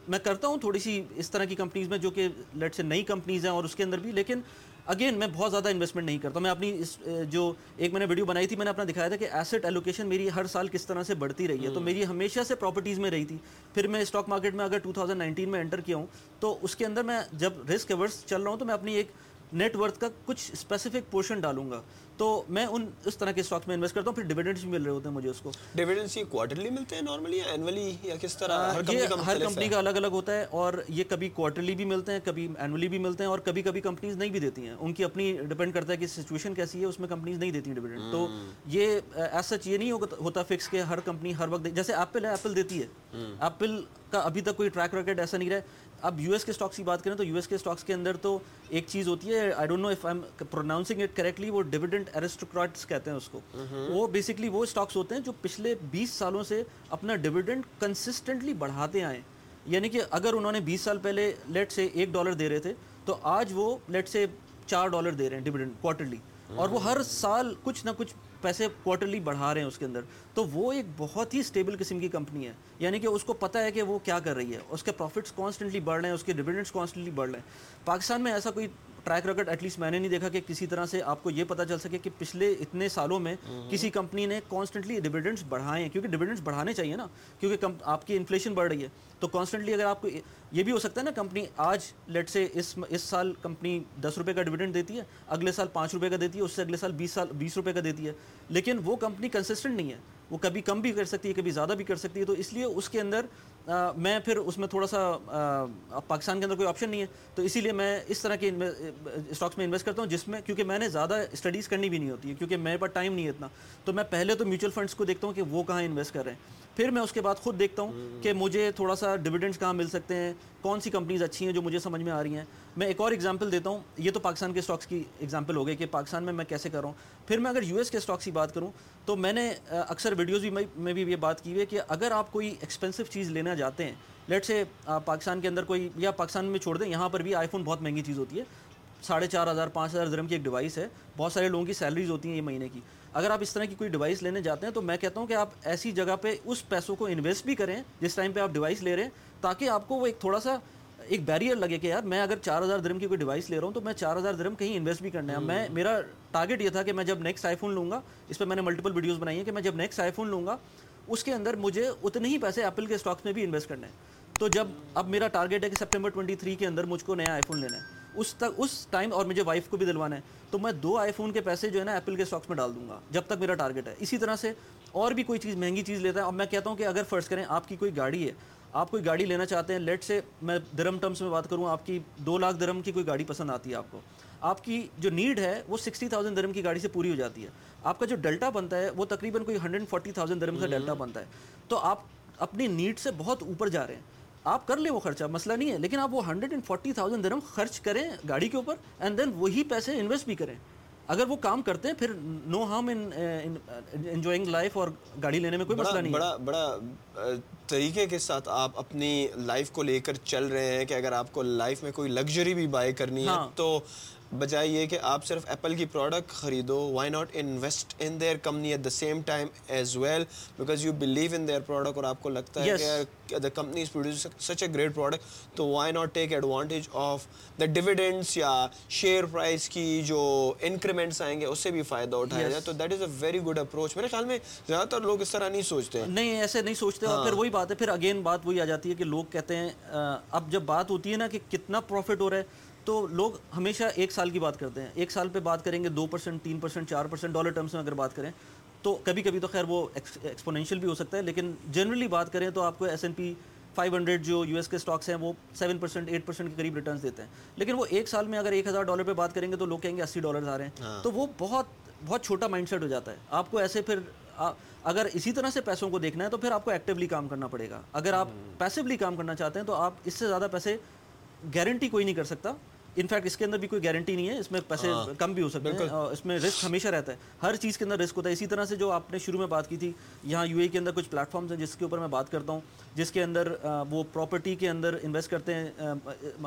میں کرتا ہوں تھوڑی سی اس طرح کی کمپنیز میں جو کہ لیٹ سے نئی کمپنیز ہیں اور اس کے اندر بھی لیکن اگین میں بہت زیادہ انویسٹمنٹ نہیں کرتا۔ میں اپنی اس جو ایک میں نے ویڈیو بنائی تھی میں نے اپنا دکھایا تھا کہ ایسٹ ایلوکیشن میری ہر سال کس طرح سے بڑھتی رہی ہے۔ تو میری ہمیشہ سے پراپرٹیز میں رہی تھی۔ پھر میں اسٹاک مارکیٹ میں اگر ٹو تھاؤزینڈ نائنٹین میں انٹر کیا ہوں تو اس کے اندر میں جب رسک ایورس چل رہا ہوں تو میں اپنی ایک نیٹ ورتھ کا کچھ اسپیسیفک پورشن ڈالوں گا۔ تو میں ان اس طرح کے اسٹاکس میں انویسٹ کرتا ہوں پھر ڈیویڈنڈس مل رہے ہوتے ہیں مجھے اس کو۔ ڈیویڈنڈس یہ کوارٹرلی ملتے ہیں نارملی یا اینولی یا کس طرح؟ ہر ہر کمپنی کا الگ الگ ہوتا ہے اور یہ کبھی کوارٹرلی بھی ملتے ہیں کبھی اینولی بھی ملتے ہیں اور کبھی کبھی کمپنیز نہیں بھی دیتی ہیں۔ ان کی اپنی ڈپینڈ کرتا ہے کہ سچویشن کیسی ہے اس میں کمپنیز نہیں دیتی ہیں ڈیویڈنڈ تو یہ ایز سچ یہ نہیں ہوتا فکس کہ ہر کمپنی ہر وقت جیسے ایپل ہے ایپل دیتی ہے۔ ایپل کا ابھی تک کوئی ٹریک ریکڈ ایسا نہیں رہا اب یو ایس کے اسٹاکس کی بات کریں تو یو ایس کے اسٹاکس کے اندر تو ایک چیز ہوتی ہے I don't know if I am pronouncing it correctly وہ ڈیویڈنٹ ایرسٹوکراٹس کہتے ہیں اس کو۔ وہ بیسکلی وہ اسٹاکس ہوتے ہیں جو پچھلے بیس سالوں سے اپنا ڈیویڈنٹ کنسسٹنٹلی بڑھاتے آئیں یعنی کہ اگر انہوں نے بیس سال پہلے لیٹ سے ایک ڈالر دے رہے تھے تو آج وہ لیٹ سے چار ڈالر دے رہے ہیں ڈیویڈنٹ کوارٹرلی اور وہ ہر سال کچھ نہ کچھ پیسے کوارٹرلی بڑھا رہے ہیں اس کے اندر، تو وہ ایک بہت ہی اسٹیبل قسم کی کمپنی ہے۔ یعنی کہ اس کو پتہ ہے کہ وہ کیا کر رہی ہے۔ اس کے پروفٹس کانسٹنٹلی بڑھ رہے ہیں، اس کے ڈویڈنٹس کانسٹنٹلی بڑھ رہے ہیں۔ پاکستان میں ایسا کوئی ٹریک ریکڈ ایٹ لیسٹ میں نے نہیں دیکھا کہ کسی طرح سے آپ کو یہ پتہ چل سکے کہ پچھلے اتنے سالوں میں کسی کمپنی نے کانسٹنٹلی ڈویڈنٹس بڑھائے ہیں کیونکہ ڈویڈنٹس بڑھانے چاہیے نا کیونکہ آپ کی انفلیشن بڑھ رہی ہے تو کانسٹنٹلی اگر آپ کو یہ بھی ہو سکتا ہے نا کمپنی آج لیٹ سے اس اس سال کمپنی دس روپے کا ڈویڈنٹ دیتی ہے اگلے سال پانچ روپے کا دیتی ہے اس سے اگلے سال بیس سال بیس روپے کا دیتی ہے لیکن وہ کمپنی کنسسٹنٹ نہیں ہے وہ کبھی کم بھی کر سکتی ہے کبھی زیادہ بھی کر سکتی ہے تو اس لیے اس کے اندر میں پھر اس میں تھوڑا سا پاکستان کے اندر کوئی آپشن نہیں ہے، تو اسی لیے میں اس طرح کے اسٹاکس میں انویسٹ کرتا ہوں، جس میں، کیونکہ میں نے زیادہ اسٹڈیز کرنی بھی نہیں ہوتی ہے کیونکہ میرے پاس ٹائم نہیں ہے اتنا۔ تو میں پہلے تو میوچل فنڈس کو دیکھتا ہوں کہ وہ کہاں انویسٹ کر رہے ہیں۔ پھر میں اس کے بعد خود دیکھتا ہوں کہ مجھے تھوڑا سا ڈویڈنڈس کہاں مل سکتے ہیں، کون سی کمپنیز اچھی ہیں جو مجھے سمجھ میں آ رہی ہیں۔ میں ایک اور ایگزامپل دیتا ہوں، یہ تو پاکستان کے اسٹاکس کی ایگزامپل ہو گئی کہ پاکستان میں میں کیسے کر رہا ہوں۔ پھر میں اگر یو ایس کے اسٹاکس کی بات کروں تو میں نے اکثر ویڈیوز بھی میں بھی یہ بات کی ہے کہ اگر آپ کوئی ایکسپینسو چیز لینا جاتے ہیں لیٹ سے پاکستان کے اندر کوئی، یا پاکستان میں چھوڑ دیں، یہاں پر بھی آئی فون بہت مہنگی چیز ہوتی ہے۔ ساڑھے چار ہزار، پانچ ہزار درم کی ایک ڈیوائس ہے۔ بہت سارے لوگوں کی سیلریز ہوتی ہیں یہ مہینے کی۔ اگر آپ اس طرح کی کوئی ڈیوائس لینے جاتے ہیں تو میں کہتا ہوں کہ آپ ایسی جگہ پہ اس پیسوں کو انویسٹ بھی کریں جس ٹائم پہ آپ ڈیوائس لے رہے ہیں تاکہ آپ کو وہ ایک تھوڑا سا ایک بیریئر لگے کہ یار میں اگر چار ہزار درم کی کوئی ڈیوائس لے رہا ہوں تو میں چار ہزار درم کہیں انویسٹ بھی کرنا ہے میں میرا ٹارگیٹ یہ تھا کہ میں جب نیکسٹ آئی فون لوں گا اس پہ میں نے ملٹیپل ویڈیوز بنائی ہیں کہ میں جب نیکسٹ آئی فون لوں گا اس کے اندر مجھے اتنے ہی پیسے ایپل کے اسٹاکس میں بھی انویسٹ کرنے ہیں۔ تو جب اب میرا ٹارگیٹ ہے کہ سپٹمبر ٹوئنٹی تھری کے اندر مجھ کو نیا آئی فون لینا ہے۔ اس تک اس ٹائم اور مجھے وائف کو بھی دلوانا ہے تو میں دو آئی فون کے پیسے جو ہے نا ایپل کے اسٹاکس میں ڈال دوں گا جب تک میرا ٹارگیٹ ہے۔ اسی طرح سے اور بھی کوئی چیز مہنگی چیز لیتا ہے۔ اب میں کہتا ہوں کہ اگر فرض کریں آپ کی کوئی گاڑی ہے آپ کوئی گاڑی لینا چاہتے ہیں لیٹ سے میں درم ٹرمس میں بات کروں آپ کی دو لاکھ درم کی کوئی گاڑی پسند آتی ہے آپ کو۔ آپ کی جو نیڈ ہے وہ سکسٹی تھاؤزینڈ درم کی گاڑی سے پوری ہو جاتی ہے۔ آپ کا جو ڈیلٹا بنتا ہے وہ تقریباً کوئی ہنڈریڈ فورٹی تھاؤزینڈ درم کا ڈیلٹا بنتا ہے۔ تو آپ اپنی نیڈ سے بہت اوپر جا رہے ہیں۔ آپ کر لیں وہ خرچہ مسئلہ نہیں ہے لیکن آپ وہ ہنڈریڈ اینڈ فورٹی تھاؤزینڈ درم خرچ کریں گاڑی کے اوپر اینڈ دین وہی پیسے انویسٹ بھی کریں اگر وہ کام کرتے ہیں پھر نو ہارم انجوائنگ لائف اور گاڑی لینے میں کوئی مسئلہ نہیں بڑا بڑا طریقے کے ساتھ آپ اپنی لائف کو لے کر چل رہے ہیں کہ اگر آپ کو لائف میں کوئی لگژری بھی بائی کرنی ہے ہاں۔ تو بجائے یہ کہ آپ صرف ایپل کی product خریدو why not invest in their company at the same time as well because you believe in their product اور آپ کو لگتا ہے کہ the company is produce such a great product تو why not take advantage of the dividends یا share price کی جو انکریمنٹس آئیں گے اس سے بھی فائدہ اٹھایا جائے۔ تو that is a very good approach میرے خیال میں زیادہ تر لوگ اس طرح نہیں سوچتے۔ نہیں ایسے نہیں سوچتے اور پھر وہی بات ہے پھر اگین بات وہی آ جاتی ہے کہ لوگ کہتے ہیں اب جب بات ہوتی ہے نا کہ کتنا پروفٹ ہو رہا ہے تو لوگ ہمیشہ ایک سال کی بات کرتے ہیں۔ ایک سال پہ بات کریں گے دو پرسینٹ تین پرسینٹ چار پرسینٹ ڈالر ٹرمس میں اگر بات کریں تو کبھی کبھی تو خیر وہ ایکسپونینشیل بھی ہو سکتا ہے لیکن جنرلی بات کریں تو آپ کو S and P five hundred جو یو ایس کے اسٹاکس ہیں وہ سیون پرسینٹ ایٹ پرسینٹ کے قریب ریٹرنس دیتے ہیں۔ لیکن وہ ایک سال میں اگر ایک ہزار ڈالر پہ بات کریں گے تو لوگ کہیں گے اسی ڈالرز آ رہے ہیں۔ ہاں۔ تو وہ بہت بہت چھوٹا مائنڈ سیٹ ہو جاتا ہے۔ آپ کو ایسے پھر اگر اسی طرح سے پیسوں کو دیکھنا ہے تو پھر آپ کو ایکٹیولی کام کرنا پڑے گا۔ اگر آپ پیسولی کام کرنا چاہتے ہیں تو آپ اس سے زیادہ پیسے گارنٹی کوئی نہیں کر سکتا۔ انفیکٹ اس کے اندر بھی کوئی گارنٹی نہیں ہے. اس میں پیسے ہاں۔ کم بھی ہو سکتے ہیں. اس میں رسک ہمیشہ رہتا ہے. ہر چیز کے اندر رسک ہوتا ہے. اسی طرح سے جو آپ نے شروع میں بات کی تھی یہاں یو اے کے اندر کچھ پلیٹ فارمز ہیں جس کے اوپر میں بات کرتا ہوں جس کے اندر وہ پراپرٹی کے اندر انویسٹ کرتے ہیں.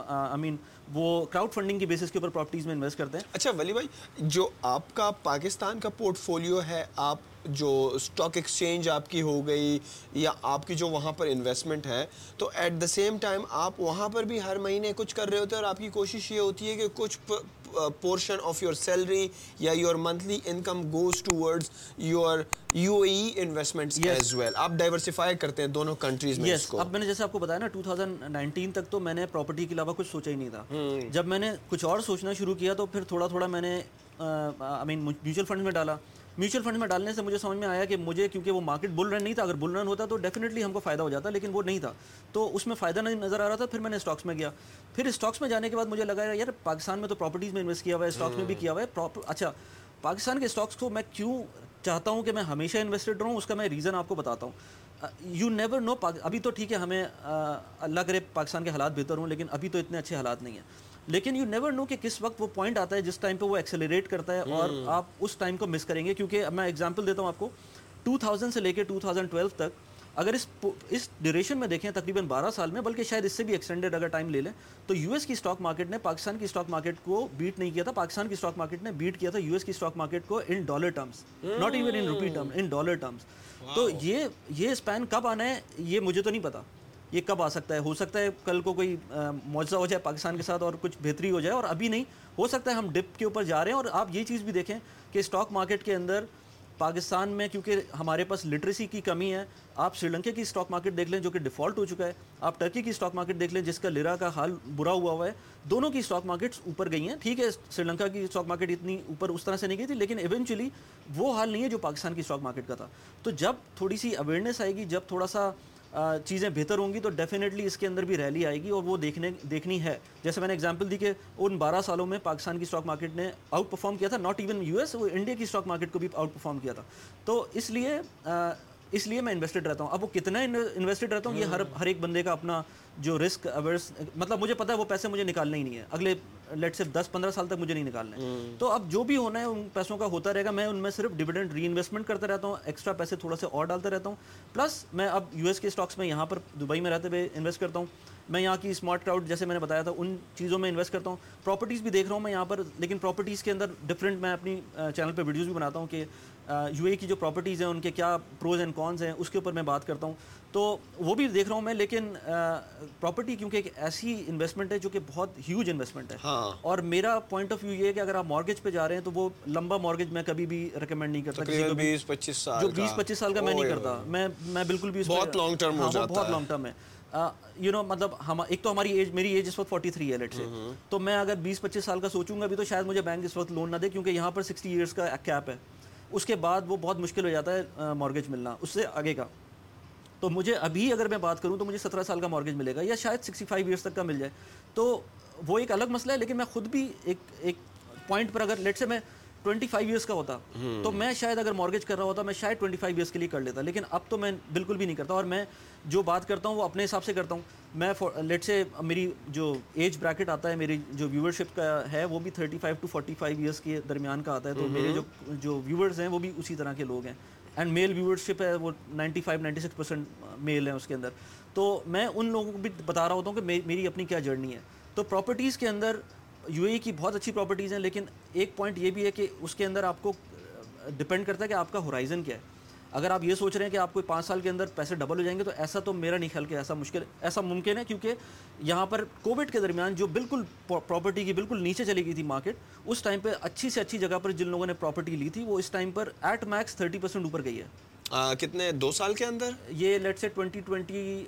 آئی مین وہ کراؤڈ فنڈنگ کی بیسس کے اوپر پراپرٹیز میں انویسٹ کرتے ہیں. اچھا ولی بھائی جو آپ کا پاکستان کا پورٹ فولیو ہے آپ جو اسٹاک ایکسچینج آپ کی ہو گئی یا آپ کی جو وہاں پر انویسٹمنٹ ہے تو ایٹ دا سیم ٹائم آپ وہاں پر بھی ہر مہینے کچھ کر رہے ہوتے ہیں اور آپ کی کوشش یہ ہوتی ہے کہ کچھ پورشن آف یور سیلری یا your monthly income goes towards your U A investment as well آپ ڈائیورسیفائی کرتے ہیں دونوں کنٹریز میں yes. اب میں نے جیسے آپ کو بتایا نا 2019 تک تو میں نے پراپرٹی کے علاوہ کچھ سوچا ہی نہیں تھا۔ جب میں نے کچھ اور سوچنا شروع کیا تو پھر تھوڑا تھوڑا میں نے آئی مین میوچل فنڈ میں ڈالا۔ میوچل فنڈ میں ڈالنے سے مجھے سمجھ میں آیا کہ مجھے کیونکہ وہ مارکیٹ بل رن نہیں تھا اگر بل رن ہوتا تو ڈیفینیٹلی ہم کو فائدہ ہو جاتا لیکن وہ نہیں تھا۔ تو اس میں فائدہ نہیں نظر آ رہا تھا پھر میں نے اسٹاکس میں گیا۔ پھر اسٹاکس میں جانے کے بعد مجھے لگا یار پاکستان میں تو پراپرٹیز میں انویسٹ کیا ہوا ہے اسٹاکس میں بھی کیا ہوا ہے۔ اچھا پاکستان کے اسٹاکس کو میں کیوں چاہتا ہوں کہ میں ہمیشہ انویسٹڈ رہوں اس کا میں ریزن آپ کو بتاتا ہوں۔ یو نیور نو ابھی تو ٹھیک ہے ہمیں اللہ کرے پاکستان کے حالات بہتر ہوں لیکن ابھی تو اتنے اچھے حالات نہیں ہیں۔ لیکن یو نیور نو کہ کس وقت وہ پوائنٹ آتا ہے جس ٹائم پہ وہ ایکسیلریٹ کرتا ہے اور آپ اس ٹائم کو مس کریں گے۔ کیونکہ میں ایگزامپل دیتا ہوں آپ کو ٹو تھاؤزینڈ سے لے کے ٹو تھاؤزینڈ ٹویلو تک اگر اس اس ڈیوریشن میں دیکھیں تقریباً بارہ سال میں بلکہ شاید اس سے بھی ایکسٹینڈیڈ اگر ٹائم لے لیں تو یو ایس کی اسٹاک مارکیٹ نے پاکستان کی اسٹاک مارکیٹ کو بیٹ نہیں کیا تھا۔ پاکستان کی اسٹاک مارکیٹ نے بیٹ کیا تھا یو ایس کی اسٹاک مارکیٹ کو in dollar terms not even in rupee term in dollar terms تو یہ یہ اسپین کب آنا ہے یہ مجھے تو نہیں پتا۔ یہ کب آ سکتا ہے؟ ہو سکتا ہے کل کو کوئی معاوضہ ہو جائے پاکستان کے ساتھ اور کچھ بہتری ہو جائے اور ابھی نہیں، ہو سکتا ہے ہم ڈپ کے اوپر جا رہے ہیں اور آپ یہ چیز بھی دیکھیں کہ اسٹاک مارکیٹ کے اندر پاکستان میں کیونکہ ہمارے پاس لٹریسی کی کمی ہے، آپ سری لنکے کی اسٹاک مارکیٹ دیکھ لیں جو کہ ڈیفالٹ ہو چکا ہے، آپ ٹرکی کی اسٹاک مارکیٹ دیکھ لیں جس کا لرا کا حال برا ہوا ہوا ہے، دونوں کی اسٹاک مارکیٹس اوپر گئی ہیں۔ ٹھیک ہے، سری لنکا کی اسٹاک مارکیٹ اتنی اوپر اس طرح سے نہیں گئی تھی، لیکن ایونچولی وہ حال نہیں ہے جو پاکستان کی اسٹاک مارکیٹ کا تھا۔ تو جب تھوڑی سی اویئرنیس آئے گی، جب تھوڑا سا چیزیں بہتر ہوں گی تو ڈیفینیٹلی اس کے اندر بھی ریلی آئے گی اور وہ دیکھنے، دیکھنی ہے۔ جیسے میں نے اگزامپل دی کہ ان بارہ سالوں میں پاکستان کی اسٹاک مارکیٹ نے آؤٹ پرفارم کیا تھا ناٹ ایون یو ایس وہ انڈیا کی اسٹاک مارکیٹ کو بھی آؤٹ پرفارم کیا تھا۔ تو اس لیے اس لیے میں انویسٹڈ رہتا ہوں۔ اب وہ کتنا انویسٹڈ رہتا ہوں یہ ہر ہر ایک بندے کا اپنا جو رسک اویئرس مطلب مجھے پتا ہے وہ پیسے مجھے نکالنے ہی نہیں ہے اگلے لیٹ سے دس پندرہ سال تک مجھے نہیں نکالنا تو اب جو بھی ہونا ہے ان پیسوں کا ہوتا رہے گا۔ میں ان میں صرف ڈویڈنڈ ری انویسٹمنٹ کرتا رہتا ہوں ایکسٹرا پیسے تھوڑا سے اور ڈالتا رہتا ہوں۔ پلس میں اب یو ایس کے اسٹاکس میں یہاں پر دبئی میں رہتے ہوئے انویسٹ کرتا ہوں۔ میں یہاں کی اسمارٹ کراؤڈ جیسے میں نے بتایا تھا ان چیزوں میں انویسٹ کرتا ہوں۔ پراپرٹیز بھی دیکھ رہا ہوں میں یہاں پر لیکن پراپرٹیز کے اندر ڈفرینٹ میں اپنی چینل پہ ویڈیوز بھی بناتا ہوں کہ یو اے کی جو پراپرٹیز ہیں ان کے کیا پروز اینڈ کونس ہیں اس کے اوپر میں بات کرتا ہوں۔ تو وہ بھی دیکھ رہا ہوں میں لیکن پراپرٹی کیونکہ ایک ایسی انویسٹمنٹ ہے جو کہ بہت ہیوج انویسٹمنٹ ہے۔ ہاں۔ اور میرا پوائنٹ آف ویو یہ ہے کہ اگر آپ مارگیج پہ جا رہے ہیں تو وہ لمبا مارگیج میں کبھی بھی ریکمینڈ نہیں کرتا۔ جو بیس پچیس سال کا میں نہیں کرتا۔ میں میں بالکل بھی بہت لانگ ٹرم بہت لانگ ٹرم ہے۔ یو نو مطلب ہم ایک تو ہماری ایج میری ایج اس وقت فورٹی تھری ہے لیٹ سے تو میں اگر بیس پچیس سال کا سوچوں گا بھی تو شاید مجھے بینک اس وقت لون نہ دے کیونکہ یہاں پر سکسٹی ایئرس کا کیپ ہے۔ اس کے بعد وہ بہت مشکل ہو جاتا ہے مارگیج ملنا، اس سے آگے کا۔ تو مجھے ابھی اگر میں بات کروں تو مجھے سترہ سال کا مارگیج ملے گا یا شاید سکسٹی فائیو ایئرس تک کا مل جائے۔ تو وہ ایک الگ مسئلہ ہے، لیکن میں خود بھی ایک ایک پوائنٹ پر اگر لیٹ سے میں ٹوئنٹی فائیو ایئرس کا ہوتا۔ تو میں شاید اگر مارگیج کر رہا ہوتا میں شاید ٹوئنٹی فائیو ایئرس کے لیے کر لیتا لیکن اب تو میں بالکل بھی نہیں کرتا۔ اور میں جو بات کرتا ہوں وہ اپنے حساب سے کرتا ہوں۔ میں لیٹ سے میری جو ایج بریکٹ آتا ہے میری جو ویورشپ کا ہے وہ بھی thirty five to forty five years کے درمیان کا آتا ہے۔ تو میرے جو جو ویورز ہیں وہ بھی اسی طرح کے لوگ ہیں۔ اینڈ میل ویورشپ ہے وہ ninety five ninety six percent male ہیں اس کے اندر۔ تو میں ان لوگوں کو بھی بتا رہا ہوتا ہوں کہ میری اپنی کیا جرنی ہے۔ تو پراپرٹیز کے اندر یو اے کی بہت اچھی پراپرٹیز ہیں لیکن ایک پوائنٹ یہ بھی ہے کہ اس کے اندر آپ کو ڈپینڈ کرتا ہے کہ آپ کا ہورائزن کیا ہے۔ اگر آپ یہ سوچ رہے ہیں کہ آپ کوئی پانچ سال کے اندر پیسے ڈبل ہو جائیں گے، تو ایسا تو میرا نہیں خیال کہ ایسا مشکل، ایسا ممکن ہے، کیونکہ یہاں پر کووڈ کے درمیان جو بالکل پراپرٹی کی بالکل نیچے چلی گئی تھی مارکیٹ اس ٹائم پہ اچھی سے اچھی جگہ پر جن لوگوں نے پراپرٹی لی تھی، وہ اس ٹائم پر ایٹ میکس تھرٹی پرسینٹ اوپر گئی ہے۔ کتنے دو سال کے اندر؟ یہ لیٹ سے ٹوئنٹی ٹوئنٹی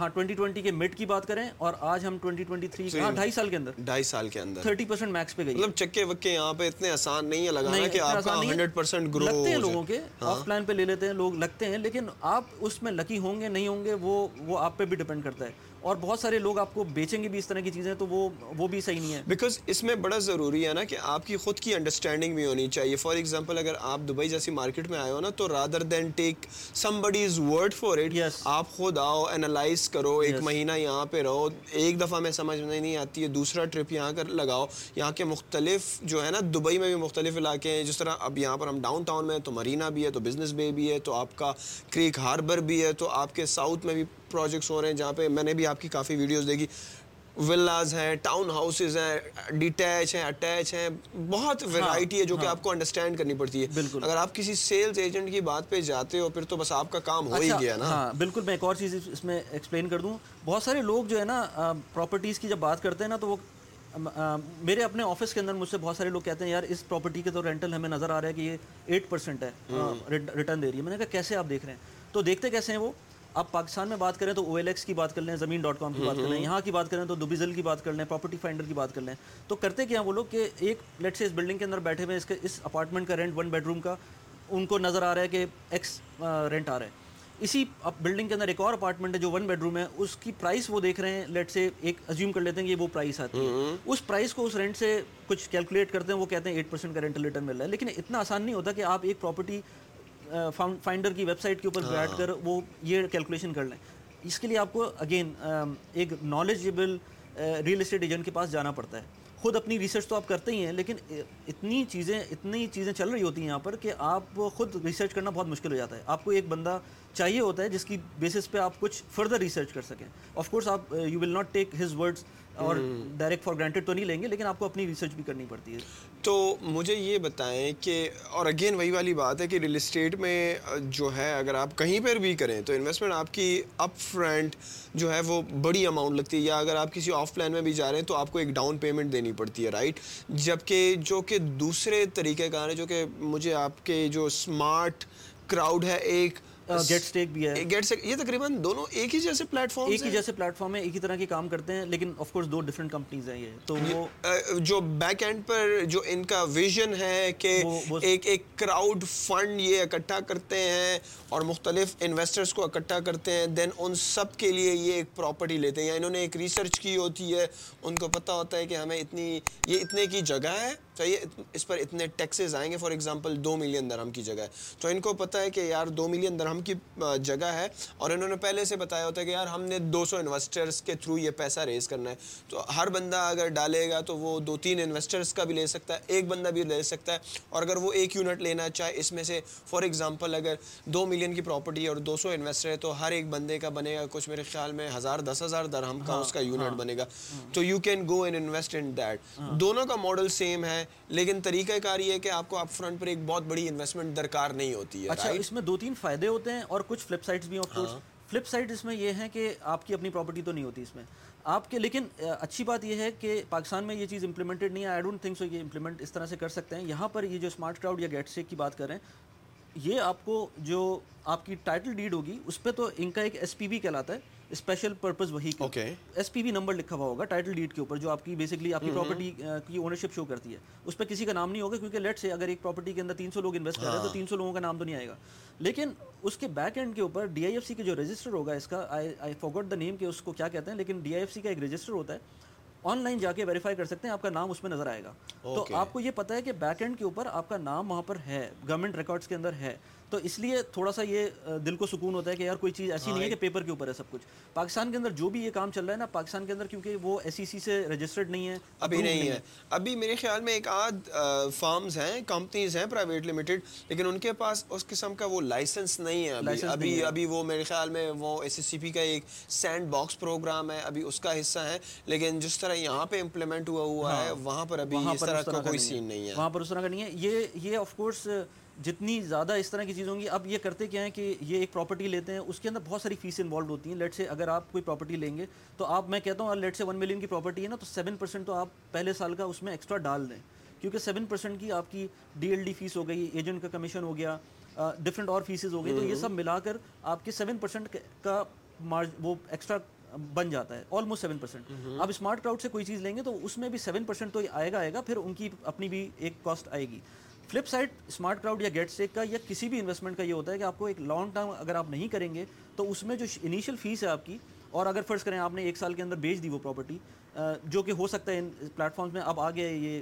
ہاں ٹوئنٹی ٹوئنٹی کے مڈ کی بات کریں اور آج ہم ٹوئنٹی ٹوئنٹی تھری ہاں ڈھائی سال کے اندر۔ ڈھائی سال کے اندر۔ تھرٹی پرسینٹ میکس پہ گئی۔ مطلب چکے وکے یہاں پہ اتنے آسان نہیں ہے لگانا کہ آپ کا ہنڈریڈ پرسینٹ گرو لگتے ہیں لوگوں کے آف پلان پہ لے لیتے ہیں لوگ لگتے ہیں لیکن آپ اس میں لکی ہوں گے نہیں ہوں گے وہ وہ آپ پہ بھی ڈپینڈ کرتا ہے۔ اور بہت سارے لوگ آپ کو بیچیں گے بھی اس طرح کی چیزیں تو وہ وہ بھی صحیح نہیں ہے۔ بیکاز اس میں بڑا ضروری ہے نا کہ آپ کی خود کی انڈرسٹینڈنگ بھی ہونی چاہیے۔ فار ایگزامپل اگر آپ دبئی جیسی مارکیٹ میں آئے ہو نا تو rather then take somebody's word for it آپ خود آؤ انالائز کرو ایک مہینہ یہاں پہ رہو ایک دفعہ میں سمجھ میں نہیں آتی ہے دوسرا ٹرپ یہاں کر لگاؤ۔ یہاں کے مختلف جو ہے نا دبئی میں بھی مختلف علاقے ہیں۔ جس طرح اب یہاں پر ہم ڈاؤن ٹاؤن میں تو مرینا بھی ہے تو بزنس بے بھی ہے تو آپ کا کریک ہاربر بھی ہے تو آپ کے ساؤتھ میں بھی پروجیکٹس ہو رہے ہیں جہاں پہ میں نے بھی آپ کی کافی ویڈیوز دیکھی۔ ولاز ہیں ٹاؤن ہاؤسز ہیں ڈیٹیچ ہیں اٹیچ ہیں۔ بہت ویرائٹی ہے جو کہ آپ کو انڈرسٹینڈ کرنی پڑتی ہے۔ اگر آپ کسی سیلز ایجنٹ کی بات پہ جاتے ہو پھر تو بس آپ کا کام ہو ہی گیا نا۔ ہاں بالکل میں ایک اور چیز اس میں ایکسپلین کر دوں۔ بہت سارے لوگ جو ہے نا پراپرٹیز کی جب بات کرتے ہیں نا تو وہ میرے اپنے آفس کے اندر مجھ سے بہت سارے لوگ کہتے ہیں یار اس پراپرٹی کے تو رینٹل ہمیں نظر آ رہا ہے کہ یہ ایٹ پرسینٹ ہے ریٹرن دے رہی ہے۔ میں نے کہا کیسے آپ دیکھ رہے ہیں؟ تو دیکھتے کیسے ہیں وہ؟ آپ پاکستان میں بات کریں تو او ایل ایکس کی بات کر لیں زمین ڈاٹ کام کی بات کر لیں یہاں کی بات کریں تو دوبیزل کی بات کر لیں پراپرٹی فائنڈر کی بات کر لیں۔ تو کرتے کیا وہ لوگ کہ ایک لیٹ سے اس بلڈنگ کے اندر بیٹھے ہوئے اس کے اس اپارٹمنٹ کا رینٹ ون بیڈ روم کا ان کو نظر آ رہا ہے کہ ایکس رینٹ آ رہا ہے۔ اسی بلڈنگ کے اندر ایک اور اپارٹمنٹ ہے جو ون بیڈ روم ہے اس کی پرائس وہ دیکھ رہے ہیں لیٹ سے ایک ازیوم کر لیتے ہیں کہ وہ پرائس آتی ہے۔ اس پرائس کو اس رینٹ سے کچھ کیلکولیٹ کرتے ہیں وہ کہتے ہیں ایٹ پرسینٹ کا رینٹل ریٹرن مل رہا ہے۔ لیکن اتنا آسان نہیں ہوتا کہ آپ ایک پراپرٹی فائنڈر کی ویب سائٹ کے اوپر بیٹھ کر وہ یہ کیلکولیشن کر لیں۔ اس کے لیے آپ کو اگین ایک نالجیبل ریئل اسٹیٹ ایجنٹ کے پاس جانا پڑتا ہے۔ خود اپنی ریسرچ تو آپ کرتے ہی ہیں، لیکن اتنی چیزیں اتنی چیزیں چل رہی ہوتی ہیں یہاں پر کہ آپ خود ریسرچ کرنا بہت مشکل ہو جاتا ہے۔ آپ کو ایک بندہ چاہیے ہوتا ہے جس کی بیسس پہ آپ کچھ فردر ریسرچ کر سکیں۔ آف کورس آپ you will not take his words اور ڈائریکٹ فار گرانٹیڈ تو نہیں لیں گے لیکن آپ کو اپنی ریسرچ بھی کرنی پڑتی ہے۔ تو مجھے یہ بتائیں کہ اور اگین وہی والی بات ہے کہ ریل اسٹیٹ میں جو ہے اگر آپ کہیں پر بھی کریں تو انویسٹمنٹ آپ کی اپ فرنٹ جو ہے وہ بڑی اماؤنٹ لگتی ہے۔ یا اگر آپ کسی آف پلان میں بھی جا رہے ہیں تو آپ کو ایک ڈاؤن پیمنٹ دینی پڑتی ہے رائٹ جبکہ جو کہ دوسرے طریقہ کار ہے جو کہ مجھے آپ کے جو اسمارٹ کراؤڈ ہے ایک گیٹ سٹیک بھی ہے۔ گیٹ سٹیک یہ تقریباً دونوں ایک ہی جیسے پلیٹ فارم ایک ہی جیسے پلیٹ فارم ہے ایک ہی طرح کے کام کرتے ہیں لیکن آف کورس دو ڈفرنٹ کمپنیز ہیں یہ۔ تو وہ جو بیک اینڈ پر جو ان کا ویژن ہے کہ ایک ایک کراؤڈ فنڈ یہ اکٹھا کرتے ہیں اور مختلف انویسٹرز کو اکٹھا کرتے ہیں دین ان سب کے لیے یہ ایک پراپرٹی لیتے ہیں۔ یا انہوں نے ایک ریسرچ کی ہوتی ہے ان کو پتہ ہوتا ہے کہ ہمیں اتنی یہ اتنے کی جگہ ہے۔ چاہیے اس پر اتنے ٹیکسز آئیں گے فار ایگزامپل دو ملین درہم کی جگہ ہے۔ تو ان کو پتہ ہے کہ یار دو ملین درہم کی جگہ ہے۔ اور انہوں نے پہلے سے بتایا ہوتا ہے کہ یار ہم نے دو سو انویسٹرس کے تھرو یہ پیسہ ریز کرنا ہے۔ تو ہر بندہ اگر ڈالے گا تو وہ دو تین انویسٹرس کا بھی لے سکتا ہے ایک بندہ بھی لے سکتا ہے۔ اور اگر وہ ایک یونٹ لینا چاہے اس میں سے فار ایگزامپل اگر دو ملین کی پراپرٹی اور دو سو انویسٹر ہے تو ہر ایک بندے کا بنے گا کچھ میرے خیال میں ہزار دس ہزار درہم کا اس کا یونٹ بنے گا۔ تو you can go and invest in that دونوں کا ماڈل سیم ہے۔ لیکن طریقہ کار یہ ہے کہ آپ کو اپ فرنٹ پر ایک بہت بڑی انویسٹمنٹ درکار نہیں ہوتی ہے اچھا اس میں دو تین فائدے ہوتے ہیں اور کچھ فلپ سائٹس بھی کورس فلپ سائٹ اس میں یہ ہے کہ آپ کی اپنی پراپرٹی تو نہیں ہوتی اس میں۔ آپ کے لیکن اچھی بات یہ ہے کہ پاکستان میں یہ چیز امپلیمنٹڈ نہیں ہے۔ آئی ڈونٹ تھنک سو یہ امپلیمنٹ اس طرح سے کر سکتے ہیں۔ یہاں پر یہ جو اسمارٹ کراؤڈ یا گیٹ سیک کی بات کر رہے ہیں یہ آپ کو جو آپ کی ٹائٹل ڈیڈ ہوگی اس پہ تو ان کا ایک ایس پی بی کہلاتا ہے۔ اسپیشل پرپز وہی ایس پی بی نمبر لکھا ہوا ہوگا ٹائٹل ڈیڈ کے اوپر جو آپ کی بیسکلی آپ کی پراپرٹی کی اونرشپ شو کرتی ہے اس پہ کسی کا نام نہیں ہوگا کیونکہ لیٹ سے اگر ایک پراپرٹی کے اندر تین سو لوگ انویسٹ کر رہے ہیں تو تین سو لوگوں کا نام تو نہیں آئے گا لیکن اس کے بیک اینڈ کے اوپر ڈی آئی ایف سی کے جو رجسٹر ہوگا اس کا آئی فوگٹ دا نیم کہ اس کو کیا کہتے ہیں لیکن ڈی آئی ایف سی کا ایک رجسٹر ہوتا ہے آن لائن جا کے ویریفائی کر سکتے ہیں آپ کا نام اس میں نظر آئے گا تو آپ کو یہ پتا ہے کہ بیک اینڈ کے اوپر آپ کا نام وہاں پر ہے گورنمنٹ ریکارڈس کے اندر ہے تو اس لیے تھوڑا سا یہ دل کو سکون ہوتا ہے کہ یار کوئی چیز ایسی نہیں ہے کہ پیپر کے اوپر ہے سب کچھ۔ پاکستان کے اندر جو بھی یہ کام چل رہا ہے نا پاکستان کے اندر کیونکہ وہ ایس سی سی سے رجسٹرڈ نہیں ہے ابھی نہیں ہے۔ ابھی میرے خیال میں ایک آدھ فارمز ہیں کمپنیز ہیں پرائیویٹ لمیٹڈ لیکن ان کے پاس اس قسم کا وہ لائسنس نہیں ہے۔ ابھی ابھی ابھی وہ میرے خیال میں وہ ایس ایس سی پی کا ایک سینڈ باکس پروگرام ہے۔ ابھی اس کا حصہ ہے۔ لیکن جس طرح یہاں پہ امپلیمنٹ ہوا ہوا ہے وہاں پر ابھی اس طرح کا کوئی سین نہیں ہے۔ وہاں پر اس طرح کا نہیں ہے۔ یہ یہ آف کورس جتنی زیادہ اس طرح کی چیز ہوں گی اب یہ کرتے کیا ہیں کہ یہ ایک پراپرٹی لیتے ہیں اس کے اندر بہت ساری فیس انوالو ہوتی ہیں۔ لیٹ سے اگر آپ کوئی پراپرٹی لیں گے تو آپ میں کہتا ہوں لیٹ سے ون ملین کی پراپرٹی ہے نا تو سیون پرسینٹ تو آپ پہلے سال کا اس میں ایکسٹرا ڈال دیں۔ کیونکہ سیون پرسینٹ کی آپ کی ڈی ایل ڈی فیس ہو گئی ایجنٹ کا کمیشن ہو گیا ڈفرینٹ اور فیسز ہو گئی تو یہ سب ملا کر آپ کے سیون پرسینٹ کا مارج وہ ایکسٹرا بن جاتا ہے آلموسٹ سیون پرسینٹ آپ اسمارٹ کراؤڈ سے کوئی چیز لیں گے تو اس میں بھی سیون پرسینٹ تو آئے گا آئے گا پھر ان کی اپنی بھی ایک کاسٹ آئے گی۔ فلپ سائڈ اسمارٹ کراؤڈ یا گیٹ سیک کا یا کسی بھی انویسٹمنٹ کا یہ ہوتا ہے کہ آپ کو ایک لانگ ٹرم اگر آپ نہیں کریں گے تو اس میں جو انیشیل فیس ہے آپ کی اور اگر فرض کریں آپ نے ایک سال کے اندر بیچ دی وہ پراپرٹی جو کہ ہو سکتا ہے ان پلیٹ فارمز میں، اب آگے یہ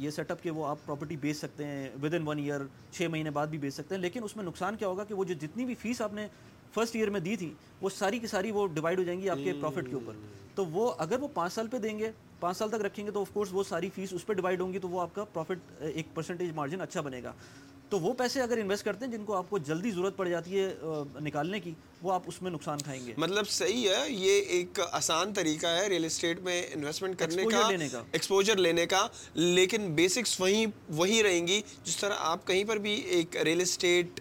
یہ سیٹ اپ کہ وہ آپ پراپرٹی بیچ سکتے ہیں ود ان ون ایئر چھ مہینے بعد بھی بیچ سکتے ہیں، لیکن اس میں نقصان کیا ہوگا کہ وہ جو جتنی بھی فیس آپ نے فرسٹ ایئر میں دی تھی، وہ ساری کی ساری وہ ڈیوائڈ ہو جائیں گی آپ کے پروفٹ کے اوپر۔ تو وہ اگر وہ پانچ سال پہ دیں گے، پانچ سال تک رکھیں گے، تو آف کورس وہ ساری فیس اس پہ ڈیوائڈ ہوں گی، تو وہ آپ کا پروفٹ ایک پرسنٹیج مارجن اچھا بنے گا۔ تو وہ پیسے اگر انویسٹ کرتے ہیں جن کو آپ کو جلدی ضرورت پڑ جاتی ہے نکالنے کی وہ آپ اس میں نقصان کھائیں گے۔ مطلب صحیح ہے یہ ایک آسان طریقہ ہے ریل اسٹیٹ میں انویسٹمنٹ کرنے کا ایکسپوجر لینے کا۔ لیکن بیسکس وہیں وہی رہیں گی۔ جس طرح آپ کہیں پر بھی ایک ریل اسٹیٹ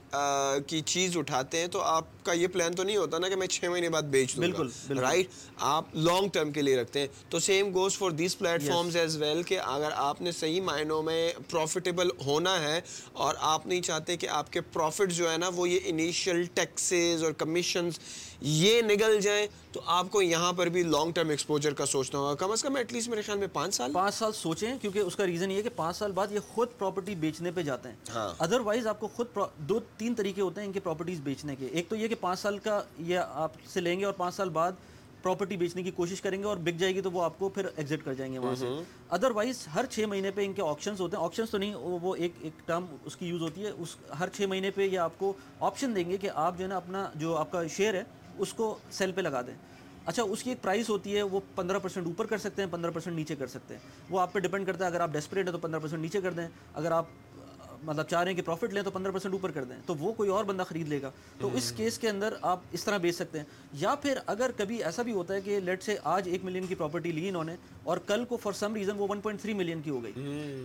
کی چیز اٹھاتے ہیں تو آپ کا یہ پلان تو نہیں ہوتا نا کہ میں چھ مہینے بعد بیچ دوں بالکل رائٹ آپ لانگ ٹرم کے لیے رکھتے ہیں۔ تو same goes for these platforms as well کہ اگر آپ نے صحیح معنوں میں پروفیٹیبل ہونا ہے اور آپ نہیں چاہتے کہ آپ کے پروفٹ جو ہے نا وہ یہ انیشیل ٹیکسز اور کمیشنز یہ نگل جائیں تو آپ کو یہاں پر بھی لانگ ٹرم ایکسپوجر کا سوچنا ہوگا۔ کم از کم ایٹ لیسٹ میرے خیال میں پانچ سال۔ پانچ سال سوچیں کیونکہ اس کا ریزن یہ ہے کہ پانچ سال بعد یہ خود پراپرٹی بیچنے پہ جاتے ہیں۔ ادر ہاں۔ وائز آپ کو خود دو تین طریقے ہوتے ہیں ان کے پراپرٹیز بیچنے کے۔ ایک تو یہ کہ پانچ سال کا یہ آپ سے لیں گے اور پانچ سال بعد پراپرٹی بیچنے کی کوشش کریں گے اور بک جائے گی تو وہ آپ کو پھر ایگزٹ کر جائیں گے وہاں سے۔ ادر وائز ہر چھ مہینے پہ ان کے آپشنس ہوتے ہیں۔ آپشنس تو نہیں، وہ ایک ایک ٹرم اس کی یوز ہوتی ہے۔ اس ہر چھ مہینے پہ یہ آپ کو آپشن دیں گے کہ آپ جو ہے نا اپنا جو آپ کا شیئر ہے، اس کو سیل پہ لگا دیں۔ اچھا اس کی ایک پرائز ہوتی ہے، وہ پندرہ پرسینٹ اوپر کر سکتے ہیں، پندرہ پرسینٹ نیچے کر سکتے ہیں۔ وہ آپ پہ ڈپینڈ کرتا ہے۔ اگر آپ ڈیسپریٹ ہیں تو پندرہ پرسینٹ نیچے کر دیں۔ اگر آپ مطلب چاہ رہے ہیں کہ پروفٹ لیں تو پندرہ پرسینٹ اوپر کر دیں تو وہ کوئی اور بندہ خرید لے گا۔ تو اس کیس کے اندر آپ اس طرح بیچ سکتے ہیں۔ یا پھر اگر کبھی ایسا بھی ہوتا ہے کہ لیٹ سے آج ایک ملین کی پراپرٹی لی انہوں نے اور کل کو فار سم ریزن وہ ون پوائنٹ تھری ملین کی ہو گئی۔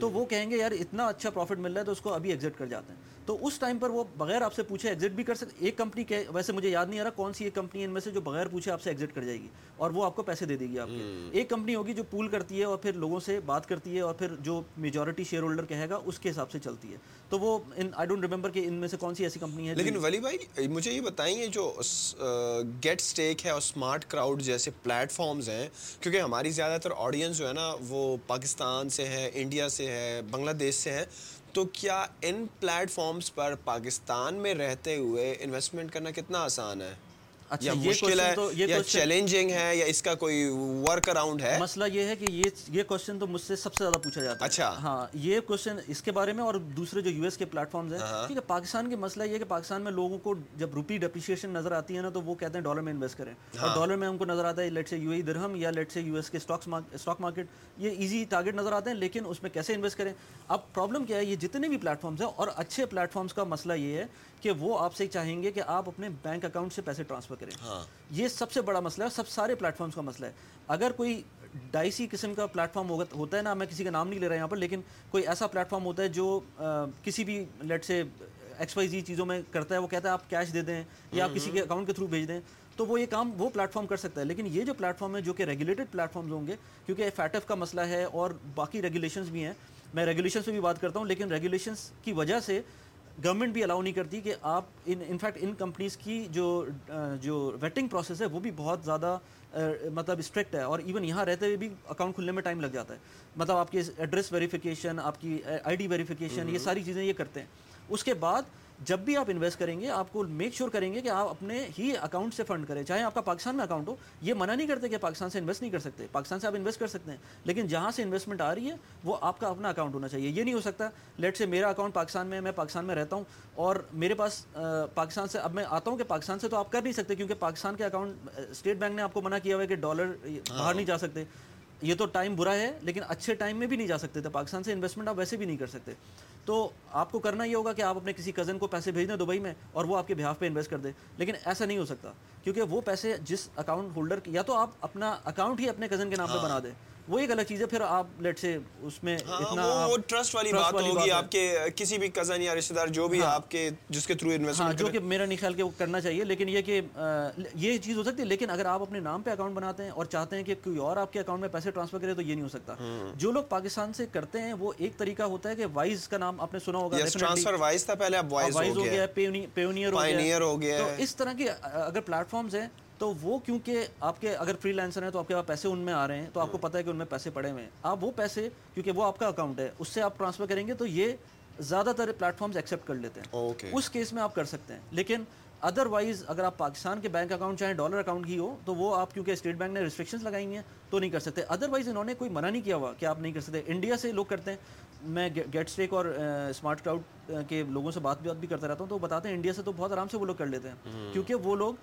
تو وہ کہیں گے یار اتنا اچھا پروفٹ مل رہا ہے تو اس کو ابھی ایگزٹ کر جاتے ہیں۔ تو اس ٹائم پر وہ بغیر آپ سے پوچھے ایگزٹ بھی کر سکتے ایک کمپنی کے ویسے مجھے یاد نہیں آ رہا کون سی ایک کمپنی ان میں سے جو بغیر پوچھے آپ سے ایگزٹ کر جائے گی اور وہ آپ کو پیسے دے دے گی آپ کے۔ ایک کمپنی ہوگی جو پول کرتی ہے اور پھر لوگوں سے بات کرتی ہے اور پھر جو میجورٹی شیئر ہولڈر کہے گا اس کے حساب سے چلتی ہے۔ تو وہ آئی ڈونٹ ریمبر کہ ان میں سے کون سی ایسی کمپنی ہے لیکن ولی بھائی مجھے یہ بتائیں جو گیٹ اسٹیک ہے اور اسمارٹ کراؤڈ جیسے پلیٹ فارمز ہیں کیونکہ ہماری زیادہ تر آڈینس جو ہے نا وہ پاکستان سے ہے انڈیا سے ہے بنگلہ دیش سے ہے تو کیا ان پلیٹ فارمز پر پاکستان میں رہتے ہوئے انویسٹمنٹ کرنا کتنا آسان ہے؟ اچھا مشکل ہے یا چیلنجنگ ہے یا اس کا کوئی ورک اراؤنڈ ہے؟ مسئلہ یہ ہے کہ یہ یہ کوشچن تو مجھ سے سب سے زیادہ پوچھا جاتا ہے۔ اچھا۔ ہاں یہ کوشچن اس کے بارے میں اور دوسرے جو یو ایس کے پلیٹ فارمز ہیں ہے پاکستان کے مسئلہ یہ ہے کہ پاکستان میں لوگوں کو جب روپی ڈیپریشیشن نظر آتی ہے نا تو وہ کہتے ہیں ڈالر میں انویسٹ کریں۔ اور ڈالر میں ان کو نظر آتا ہے لیٹ سے یو اے درہم یا لیٹ سے یو ایس کے اسٹاک مارکیٹ یہ ایزی ٹارگیٹ نظر آتے ہیں لیکن اس میں کیسے انویسٹ کریں؟ اب پرابلم کیا ہے یہ جتنے بھی پلیٹ فارمز ہیں اور اچھے پلیٹ فارمز کا مسئلہ یہ ہے کہ وہ آپ سے چاہیں گے کہ آپ اپنے بینک اکاؤنٹ سے پیسے ٹرانسفر کریں۔ ہاں۔ یہ سب سے بڑا مسئلہ ہے سب سارے پلیٹ فارمس کا مسئلہ ہے۔ اگر کوئی ڈائسی قسم کا پلیٹ فارم ہوتا ہے نا میں کسی کا نام نہیں لے رہا یہاں پر لیکن کوئی ایسا پلیٹ فارم ہوتا ہے جو کسی بھی لیٹ سے ایکس وائی زی چیزوں میں کرتا ہے وہ کہتا ہے آپ کیش دے دیں یا آپ کسی کے اکاؤنٹ کے تھرو بھیج دیں تو وہ یہ کام وہ پلیٹ فارم کر سکتا ہے۔ لیکن یہ جو پلیٹ فارم ہے جو کہ ریگولیٹڈ پلیٹ فارمز ہوں گے کیونکہ فیٹ ایف کا مسئلہ ہے اور باقی ریگولیشنز بھی ہیں۔ میں ریگولیشن سے بھی بات کرتا ہوں لیکن ریگولیشنس کی وجہ سے گورنمنٹ بھی الاؤ نہیں کرتی کہ آپ ان انفیکٹ ان کمپنیز کی جو جو ویٹنگ پروسیس ہے وہ بھی بہت زیادہ مطلب اسٹرکٹ ہے اور ایون یہاں رہتے ہوئے بھی اکاؤنٹ کھلنے میں ٹائم لگ جاتا ہے۔ مطلب آپ کی ایڈریس ویریفیکیشن آپ کی آئی ڈی ویریفیکیشن یہ ساری چیزیں یہ کرتے ہیں۔ اس کے بعد جب بھی آپ انویسٹ کریں گے آپ کو میک شیور کریں گے کہ آپ اپنے ہی اکاؤنٹ سے فنڈ کریں۔ چاہے آپ کا پاکستان میں اکاؤنٹ ہو یہ منع نہیں کرتے کہ پاکستان سے انویسٹ نہیں کر سکتے۔ پاکستان سے آپ انویسٹ کر سکتے ہیں لیکن جہاں سے انویسٹمنٹ آ رہی ہے وہ آپ کا اپنا اکاؤنٹ ہونا چاہیے۔ یہ نہیں ہو سکتا لیٹ سے میرا اکاؤنٹ پاکستان میں میں پاکستان میں رہتا ہوں اور میرے پاس پاکستان سے اب میں آتا ہوں کہ پاکستان سے تو آپ کر نہیں سکتے کیونکہ پاکستان کے اکاؤنٹ اسٹیٹ بینک نے آپ کو منع کیا ہوا ہے کہ ڈالر باہر نہیں جا سکتے۔ یہ تو ٹائم برا ہے لیکن اچھے ٹائم میں بھی نہیں جا سکتے تھے۔ پاکستان سے انویسٹمنٹ آپ ویسے بھی نہیں کر سکتے۔ تو آپ کو کرنا یہ ہوگا کہ آپ اپنے کسی کزن کو پیسے بھیج دیں دبئی میں اور وہ آپ کے بہاف پہ انویسٹ کر دے لیکن ایسا نہیں ہو سکتا کیونکہ وہ پیسے جس اکاؤنٹ ہولڈر یا تو آپ اپنا اکاؤنٹ ہی اپنے کزن کے نام پہ ہاں۔ بنا دیں وہ ایک الگ چیز ہے پھر آپ لیٹ سے اس میں ہاں، اتنا وہ ٹرسٹ والی بات ہوگی آپ کے کسی بھی کزن یا رشتہ دار جو بھی ہاں۔ آپ کے جس کے تھرو انویسٹمنٹ ہاں جو کہ میرا نہیں خیال کہ وہ کرنا چاہیے لیکن یہ کہ یہ چیز ہو سکتی ہے لیکن اگر آپ اپنے نام پہ اکاؤنٹ بناتے ہیں اور چاہتے ہیں کہ کوئی اور آپ کے اکاؤنٹ میں پیسے ٹرانسفر کرے تو یہ نہیں ہو سکتا۔ جو لوگ پاکستان سے کرتے ہیں وہ ایک طریقہ ہوتا ہے کہ وائز کا نام آپ نے سنا ہوگا ٹرانسفر وائز تھا پہلے اب وائز ہو گیا ہے پیونیئر ہو گیا تو اس طرح کے اگر پلیٹ فارمز ہیں تو وہ کیونکہ آپ کے اگر فری لینسر ہیں تو آپ کے پاس پیسے ان میں آ رہے ہیں تو آپ کو پتہ ہے کہ ان میں پیسے پڑے ہوئے ہیں۔ آپ وہ پیسے کیونکہ وہ آپ کا اکاؤنٹ ہے اس سے آپ ٹرانسفر کریں گے تو یہ زیادہ تر پلیٹ فارمز ایکسیپٹ کر لیتے ہیں۔ اس کیس میں آپ کر سکتے ہیں۔ لیکن ادر وائز اگر آپ پاکستان کے بینک اکاؤنٹ چاہیں ڈالر اکاؤنٹ کی ہو تو وہ آپ کیونکہ اسٹیٹ بینک نے ریسٹرکشنز لگائی ہیں تو نہیں کر سکتے۔ ادر وائز انہوں نے کوئی منع نہیں کیا ہوا کہ آپ نہیں کر سکتے۔ انڈیا سے لوگ کرتے ہیں۔ میں گیٹ اسٹیک اور اسمارٹ کراؤڈ کے لوگوں سے بات بات بھی کرتا رہتا ہوں تو بتاتے ہیں انڈیا سے تو بہت آرام سے وہ لوگ کر لیتے ہیں۔ کیونکہ وہ لوگ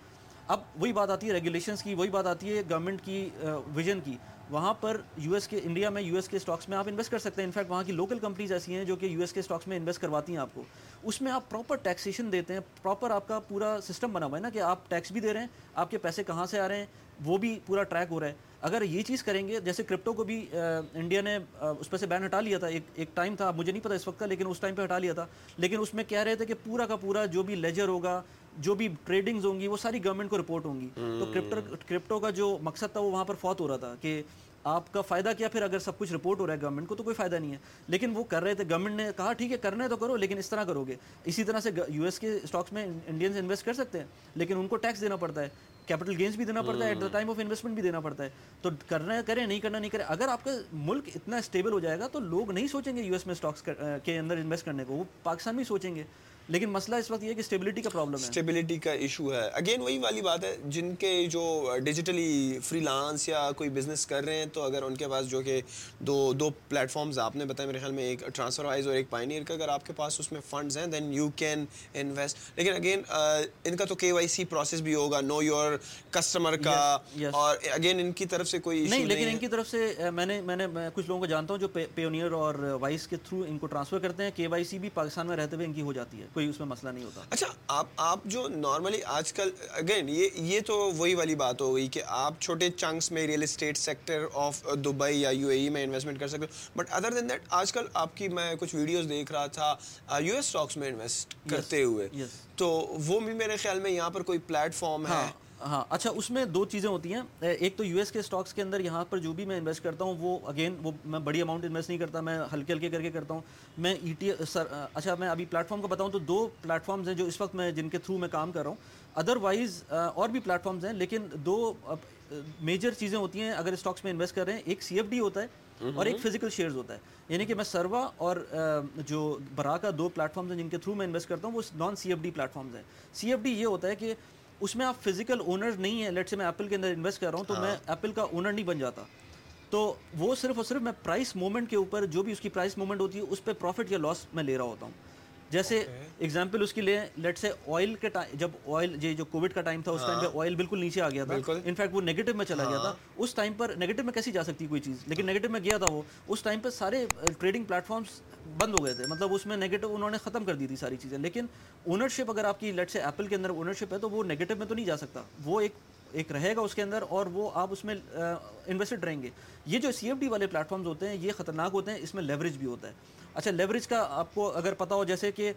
اب وہی بات آتی ہے ریگولیشنس کی، وہی بات آتی ہے گورنمنٹ کی ویژن کی۔ وہاں پر یو ایس کے انڈیا میں یو ایس کے اسٹاکس میں آپ انویسٹ کر سکتے ہیں۔ انفیکٹ وہاں کی لوکل کمپنیز ایسی ہیں جو کہ یو ایس کے اسٹاکس میں انویسٹ کرواتی ہیں آپ کو۔ اس میں آپ پراپر ٹیکسیشن دیتے ہیں پراپر آپ کا پورا سسٹم بنا ہوا ہے نا کہ آپ ٹیکس بھی دے رہے ہیں، آپ کے پیسے کہاں سے آ رہے ہیں، وہ بھی پورا ٹریک ہو رہا ہے۔ اگر یہ چیز کریں گے، جیسے کرپٹو کو بھی انڈیا نے اس پہ سے بین ہٹا لیا تھا۔ ایک ایک ٹائم تھا، مجھے نہیں پتا اس وقت کا، لیکن اس ٹائم پہ ہٹا لیا تھا۔ لیکن اس میں کہہ رہے تھے کہ پورا کا پورا جو بھی لیجر ہوگا جو بھی ٹریڈنگز ہوں گی وہ ساری گورنمنٹ کو رپورٹ ہوں گی۔ تو کرپٹو کرپٹو کا جو مقصد تھا وہ وہاں پر فوت ہو رہا تھا کہ آپ کا فائدہ کیا پھر اگر سب کچھ رپورٹ ہو رہا ہے گورنمنٹ کو تو کوئی فائدہ نہیں ہے۔ لیکن وہ کر رہے تھے گورنمنٹ نے کہا ٹھیک ہے کرنا ہے تو کرو لیکن اس طرح کرو گے۔ اسی طرح سے یو ایس کے اسٹاکس میں انڈینس انویسٹ کر سکتے ہیں لیکن ان کو ٹیکس دینا پڑتا ہے۔ کیپٹل گینس بھی دینا پڑتا ہے at the time of investment بھی دینا پڑتا ہے۔ تو کرنا ہے کریں نہیں کرنا نہیں کریں۔ اگر آپ کا ملک اتنا اسٹیبل ہو جائے گا تو لوگ نہیں سوچیں گے یو ایس میں اسٹاکس کے اندر انویسٹ کرنے کو۔ وہ پاکستان میں سوچیں گے۔ لیکن مسئلہ اس وقت یہ کہ اسٹیبلٹی کا پرابلم ہے۔ اسٹیبلٹی کا ایشو ہے۔ اگین وہی والی بات ہے جن کے جو ڈیجیٹلی فری لانس یا کوئی بزنس کر رہے ہیں تو اگر ان کے پاس جو کہ دو دو پلیٹ فارمز آپ نے بتایا میرے خیال میں ایک ٹرانسفر وائز اور ایک پائنیئر کا اگر آپ کے پاس اس میں فنڈز ہیں دین یو کین انویسٹ لیکن اگین ان کا تو کے وائی سی پروسیس بھی ہوگا نو یور کسٹمر کا۔ اور اگین ان کی طرف سے کوئی نہیں لیکن ان کی طرف سے میں نے میں نے کچھ لوگوں کو جانتا ہوں جو پیونیئر اور وائس کے تھرو ان کو ٹرانسفر کرتے ہیں۔ کے وائی سی بھی پاکستان میں رہتے ہوئے ان کی ہو جاتی ہے۔ کوئی اس میں مسئلہ نہیں ہوتا۔ اچھا آپ آپ جو نارملی آج کل اگین یہ یہ تو وہی والی بات ہو گئی کہ آپ چھوٹے چنکس میں real estate sector of Dubai یا یو اے ای میں انویسٹمنٹ کر سکتے ہو۔ بٹ ادر دین دیٹ آج کل آپ کی میں کچھ ویڈیوز دیکھ رہا تھا یو ایس اسٹاکس میں انویسٹ کرتے ہوئے۔ تو وہ بھی میرے خیال میں یہاں پر کوئی پلیٹ فارم ہے ہاں۔ اچھا اس میں دو چیزیں ہوتی ہیں۔ ایک تو یو ایس کے اسٹاکس کے اندر یہاں پر جو بھی میں انویسٹ کرتا ہوں وہ اگین وہ میں بڑی اماؤنٹ انویسٹ نہیں کرتا میں ہلکے ہلکے کر کے کرتا ہوں۔ میں ای ٹی سر اچھا میں ابھی پلیٹ فارم کو بتاؤں تو دو پلیٹ فارمز ہیں جو اس وقت میں جن کے تھرو میں کام کر رہا ہوں۔ ادر وائز اور بھی پلیٹ فارمز ہیں لیکن دو میجر چیزیں ہوتی ہیں اگر اسٹاکس میں انویسٹ کر رہے ہیں ایک سی ایف ڈی ہوتا ہے اور ایک فزیکل شیئرز ہوتا ہے۔ یعنی کہ میں سروا اور جو برا کا دو پلیٹ فارمز ہیں جن کے تھرو میں انویسٹ کرتا ہوں وہ non C F D platforms ہیں۔ سی ایف ڈی یہ ہوتا ہے کہ اس میں آپ فزیکل اونر نہیں ہیں. لیٹ سے میں ایپل کے اندر انویسٹ کر رہا ہوں تو میں ایپل کا اونر نہیں بن جاتا. تو وہ صرف اور صرف میں پرائس مومنٹ کے اوپر جو بھی اس کی پرائس مومنٹ ہوتی ہے اس پہ پروفٹ یا لاس میں لے رہا ہوتا ہوں. جیسے ایگزامپل اس کی لیں لیٹ سے آئل کے جب آئل یہ جو کووڈ کا ٹائم تھا اس ٹائم پہ آئل بالکل نیچے آ گیا تھا. انفیکٹ وہ نیگیٹو میں چلا گیا تھا. اس ٹائم پر نیگیٹو میں کیسی جا سکتی کوئی چیز؟ لیکن نیگیٹو میں گیا تھا وہ. اس ٹائم پہ سارے ٹریڈنگ پلیٹ فارمس بند ہو گئے تھے. مطلب اس میں نیگیٹو انہوں نے ختم کر دی تھی ساری چیزیں. لیکن اونرشپ اگر آپ کی لیٹ سے ایپل کے اندر اونرشپ ہے تو وہ نیگیٹو میں تو نہیں جا سکتا. وہ ایک ایک رہے گا اس کے اندر اور وہ آپ اس میں انویسٹڈ رہیں گے۔ یہ جو سی ایف ڈی والے پلیٹ فارمز ہوتے ہیں یہ خطرناک ہوتے ہیں اس میں لیوریج بھی ہوتا ہے۔ اچھا لیوریج کا آپ کو اگر پتا ہو جیسے کہ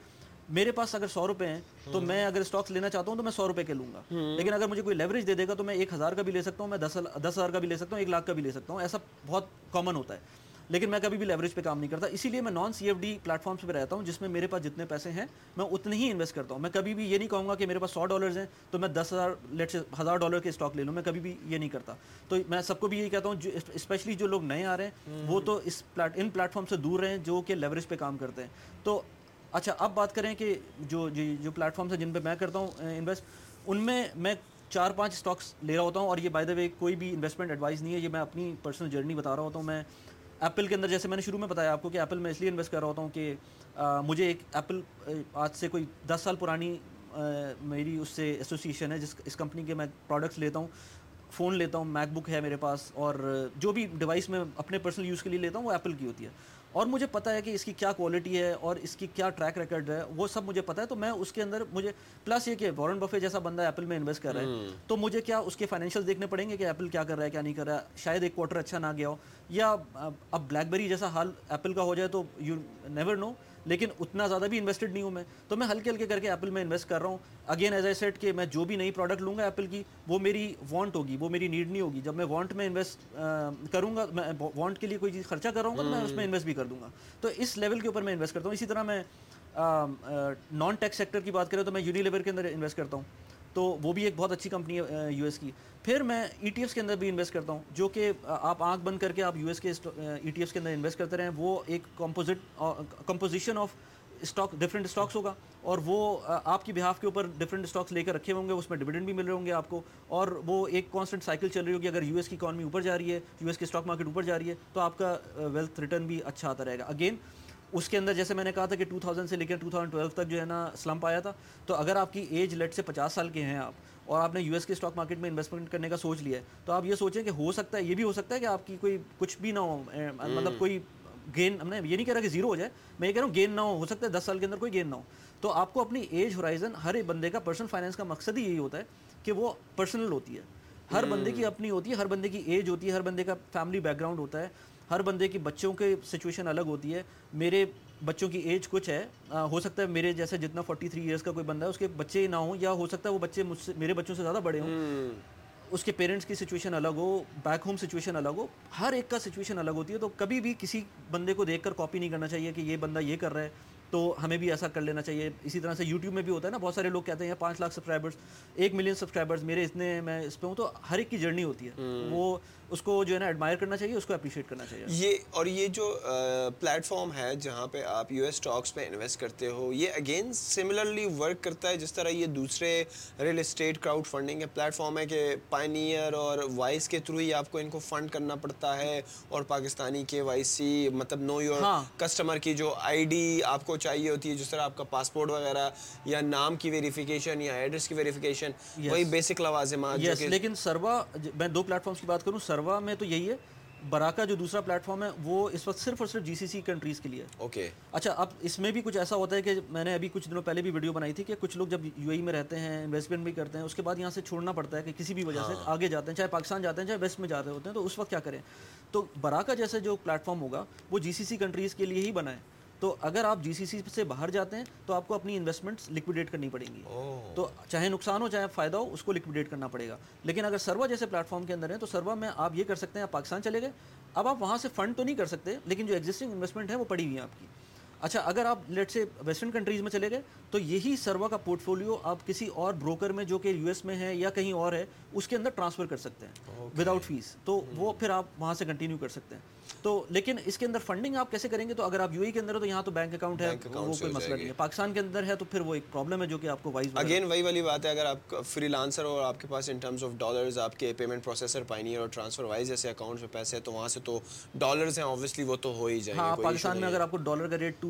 میرے پاس اگر سو روپے ہیں تو میں اگر اسٹاکس لینا چاہتا ہوں تو میں سو روپے کے لوں گا۔ لیکن اگر مجھے کوئی لیوریج دے دے گا تو میں ایک ہزار کا بھی لے سکتا ہوں میں دس دس ہزار کا بھی لے سکتا ہوں ایک لاکھ کا بھی لے سکتا ہوں۔ ایسا بہت کامن ہوتا ہے۔ لیکن میں کبھی بھی لیوریج پہ کام نہیں کرتا، اسی لیے میں non C F D platforms پہ رہتا ہوں جس میں میرے پاس جتنے پیسے ہیں، میں اتنے ہی انویسٹ کرتا ہوں۔ میں کبھی بھی یہ نہیں کہوں گا کہ میرے پاس سو ڈالرز ہیں تو میں دس ہزار لیٹ سے ہزار ڈالر کے اسٹاک لے لوں۔ میں کبھی بھی یہ نہیں کرتا۔ تو میں سب کو بھی یہی کہتا ہوں، جو اسپیشلی جو لوگ نئے آ رہے ہیں، وہ تو اس پلیٹ ان پلیٹ فارم سے دور رہیں جو کہ لیوریج پہ کام کرتے ہیں۔ تو اچھا اب بات کریں کہ جو جو پلیٹ فارمس ہیں جن پہ میں کرتا ہوں انویسٹ ان میں میں چار پانچ اسٹاکس لے رہا ہوتا ہوں اور یہ بائی دا وے کوئی بھی انویسٹمنٹ ایڈوائز نہیں ہے، یہ میں اپنی پرسنل جرنی بتا رہا ہوتا ہوں۔ میں ایپل کے اندر جیسے میں نے شروع میں بتایا آپ کو کہ ایپل میں اس لیے انویسٹ کر رہا ہوتا ہوں کہ مجھے ایک ایپل آج سے کوئی دس سال پرانی میری اس سے ایسوسیشن ہے جس اس کمپنی کے میں پروڈکٹس لیتا ہوں فون لیتا ہوں میک بک ہے میرے پاس اور جو بھی ڈیوائس میں اپنے پرسنل یوز کے لیے لیتا ہوں وہ ایپل کی ہوتی ہے۔ اور مجھے پتا ہے کہ اس کی کیا کوالٹی ہے اور اس کی کیا ٹریک ریکارڈ ہے وہ سب مجھے پتا ہے تو میں اس کے اندر مجھے پلس یہ کہ وارن بفے جیسا بندہ ایپل میں انویسٹ کر رہا ہے تو مجھے کیا اس کے فائنینشیل دیکھنے پڑیں گے کہ ایپل کیا کر رہا ہے کیا نہیں کر رہا ہے شاید ایک کوارٹر اچھا نہ گیا ہو۔ یا اب بلیک بیری جیسا حال ایپل کا ہو جائے تو یو نیور نو لیکن اتنا زیادہ بھی انویسٹڈ نہیں ہوں میں۔ تو میں ہلکے ہلکے کر کے ایپل میں انویسٹ کر رہا ہوں۔ اگین ایز اے سیٹ کہ میں جو بھی نئی پروڈکٹ لوں گا ایپل کی وہ میری وانٹ ہوگی وہ میری نیڈ نہیں ہوگی۔ جب میں وانٹ میں انویسٹ کروں گا میں وانٹ کے لیے کوئی چیز خرچہ کر رہا ہوں گا تو میں اس میں انویسٹ بھی کر دوں گا۔ تو اس لیول کے اوپر میں انویسٹ کرتا ہوں۔ اسی طرح میں نان ٹیکس سیکٹر کی بات کریں تو میں یونی لیور کے اندر انویسٹ کرتا ہوں۔ تو وہ بھی ایک بہت اچھی کمپنی ہے یو ایس کی۔ پھر میں ای ٹی ایفس کے اندر بھی انویسٹ کرتا ہوں، جو کہ آپ آنکھ بند کر کے آپ یو ایس کے ای ٹی ایفس کے اندر انویسٹ کرتے رہیں، وہ ایک composite composition of stock different stocks ہوگا۔ اور وہ آپ کی بہاف کے اوپر ڈفرینٹ اسٹاکس لے کر رکھے ہوں گے، اس میں ڈویڈنڈ بھی مل رہے ہوں گے آپ کو۔ اور وہ ایک کانسٹنٹ سائیکل چل رہی ہوگی، اگر یو ایس کی اکانومی اوپر جا رہی ہے، یو ایس کی اسٹاک مارکیٹ اوپر جا رہی ہے، تو آپ کا ویلتھ ریٹرن بھی اچھا آتا رہے گا۔ اگین اس کے اندر جیسے میں نے کہا تھا کہ ٹو تھاؤزینڈ سے لے تھاؤزینڈ ٹویلو تک جو ہے نا سلمپ آیا تھا تو اگر آپ کی ایج لیٹ سے پچاس سال کے ہیں آپ اور آپ نے یو ایس کے اسٹاک مارکیٹ میں انویسٹمنٹ کرنے کا سوچ لیا ہے تو آپ یہ سوچیں کہ ہو سکتا ہے یہ بھی ہو سکتا ہے کہ آپ کی کوئی کچھ بھی نہ ہو مطلب کوئی گین ہم نے یہ نہیں کہہ رہا کہ زیرو ہو جائے میں یہ کہہ رہا ہوں گین نہ ہو ہو سکتا ہے دس سال کے اندر کوئی گین نہ ہو۔ تو آپ کو اپنی ایج ہورائزن ہر ایک بندے کا پرسنل فائنینس کا مقصد ہی یہی ہوتا ہے کہ وہ پرسنل ہوتی ہے۔ ہر بندے کی اپنی ہوتی ہے ہر بندے کی ایج ہوتی ہے ہر بندے کا فیملی بیک گراؤنڈ ہوتا ہے۔ ہر بندے کی بچوں کے سچویشن الگ ہوتی ہے۔ میرے بچوں کی ایج کچھ ہے۔ ہو سکتا ہے میرے جیسے جتنا فورٹی تھری ایئرس کا کوئی بندہ ہے اس کے بچے نہ ہوں یا ہو سکتا ہے وہ بچے مجھ سے میرے بچوں سے زیادہ بڑے ہوں۔ اس کے پیرنٹس کی سچویشن الگ ہو بیک ہوم سچویشن الگ ہو ہر ایک کا سچویشن الگ ہوتی ہے۔ تو کبھی بھی کسی بندے کو دیکھ کر کاپی نہیں کرنا چاہیے کہ یہ بندہ یہ کر رہا ہے۔ تو ہمیں بھی ایسا کر لینا چاہیے۔ اسی طرح سے یوٹیوب میں بھی ہوتا ہے نا بہت سارے لوگ کہتے ہیں پانچ لاکھ سبسکرائبرس ایک ملین سبسکرائبرس میرے اتنے میں اس پہ ہوں۔ تو ہر ایک کی جرنی ہوتی ہے۔ وہ اس کو جو ہے نا ایڈمائر کرنا چاہیے اس کو اپریشیٹ کرنا چاہیے۔ یہ اور یہ جو پلیٹ فارم ہے جہاں پہ آپ یو ایس اسٹاکس پہ انویسٹ کرتے ہو یہ اگین سملرلی ورک کرتا ہے جس طرح یہ دوسرے ریئل اسٹیٹ کراؤڈ فنڈنگ کے پلیٹ فارم ہے کہ پائنیئر اور وائس کے تھرو ہی آپ کو ان کو فنڈ کرنا پڑتا ہے اور پاکستانی کے وائی سی مطلب نو یور کسٹمر کی جو آئی ڈی آپ کو چاہیے ہوتی ہے جس طرح آپ کا پاسپورٹ وغیرہ یا نام کی ویریفیکیشن یا ایڈریس کی ویریفیکیشن وہی بیسک لوازمات لیکن سروا میں دو پلیٹ فارمس کی بات کروں سروا میں تو یہی ہے براکا جو دوسرا پلیٹ فارم ہے وہ اس وقت صرف اور صرف جی سی سی کنٹریز کے لیے اوکے اچھا اب اس میں بھی کچھ ایسا ہوتا ہے کہ میں نے ابھی کچھ دنوں پہلے بھی ویڈیو بنائی تھی کہ کچھ لوگ جب یو اے میں رہتے ہیں انویسٹمنٹ بھی کرتے ہیں اس کے بعد یہاں سے چھوڑنا پڑتا ہے کہ کسی بھی وجہ سے ہاں۔ آگے جاتے ہیں چاہے پاکستان جاتے ہیں چاہے ویسٹ میں جاتے ہوتے ہیں تو اس وقت کیا کریں؟ تو براکا جیسے جو پلیٹ فارم ہوگا وہ جی سی سی کنٹریز کے لیے ہی بنا ہے۔ تو اگر آپ جی سی سی سے باہر جاتے ہیں تو آپ کو اپنی انویسٹمنٹس لکویڈیٹ کرنی پڑیں گی۔ تو چاہے نقصان ہو چاہے فائدہ ہو اس کو لکویڈیٹ کرنا پڑے گا۔ لیکن اگر سروا جیسے پلیٹ فارم کے اندر ہیں تو سروا میں آپ یہ کر سکتے ہیں آپ پاکستان چلے گئے۔ اب آپ وہاں سے فنڈ تو نہیں کر سکتے لیکن جو ایگزسٹنگ انویسٹمنٹ ہے وہ پڑی ہوئی ہیں آپ کی۔ اچھا اگر آپ لیٹ سے ویسٹرن کنٹریز میں چلے گئے تو یہی سروا کا پورٹ فولیو آپ کسی اور بروکر میں جو کہ یو ایس میں ہے یا کہیں اور ہے اس کے اندر ٹرانسفر کر سکتے ہیں وداؤٹ فیس تو وہ پھر آپ وہاں سے کنٹینیو کر سکتے ہیں۔ تو لیکن اس کے اندر فنڈنگ آپ کیسے کریں گے؟ تو اگر آپ یو ای کے اندر ہو تو یہاں تو بینک اکاؤنٹ ہے وہ کوئی مسئلہ نہیں ہے۔ پاکستان کے اندر ہے تو پھر وہ ایک پرابلم ہے جو کہ آپ کو وائز اگین وہی والی بات ہے اگر آپ فری لانسر اور آپ کے پاس ان ٹرمز آف ڈالرز آپ کے پیمنٹ پروسیسر پائنی اور ٹرانسفر وائز جیسے اکاؤنٹ میں پیسے ہیں تو وہاں سے تو ڈالرز ہیں اوبیسلی وہ تو ہو ہی جائیں گے ہاں پاکستان میں اگر آپ کو ڈالر کا ریٹ ٹو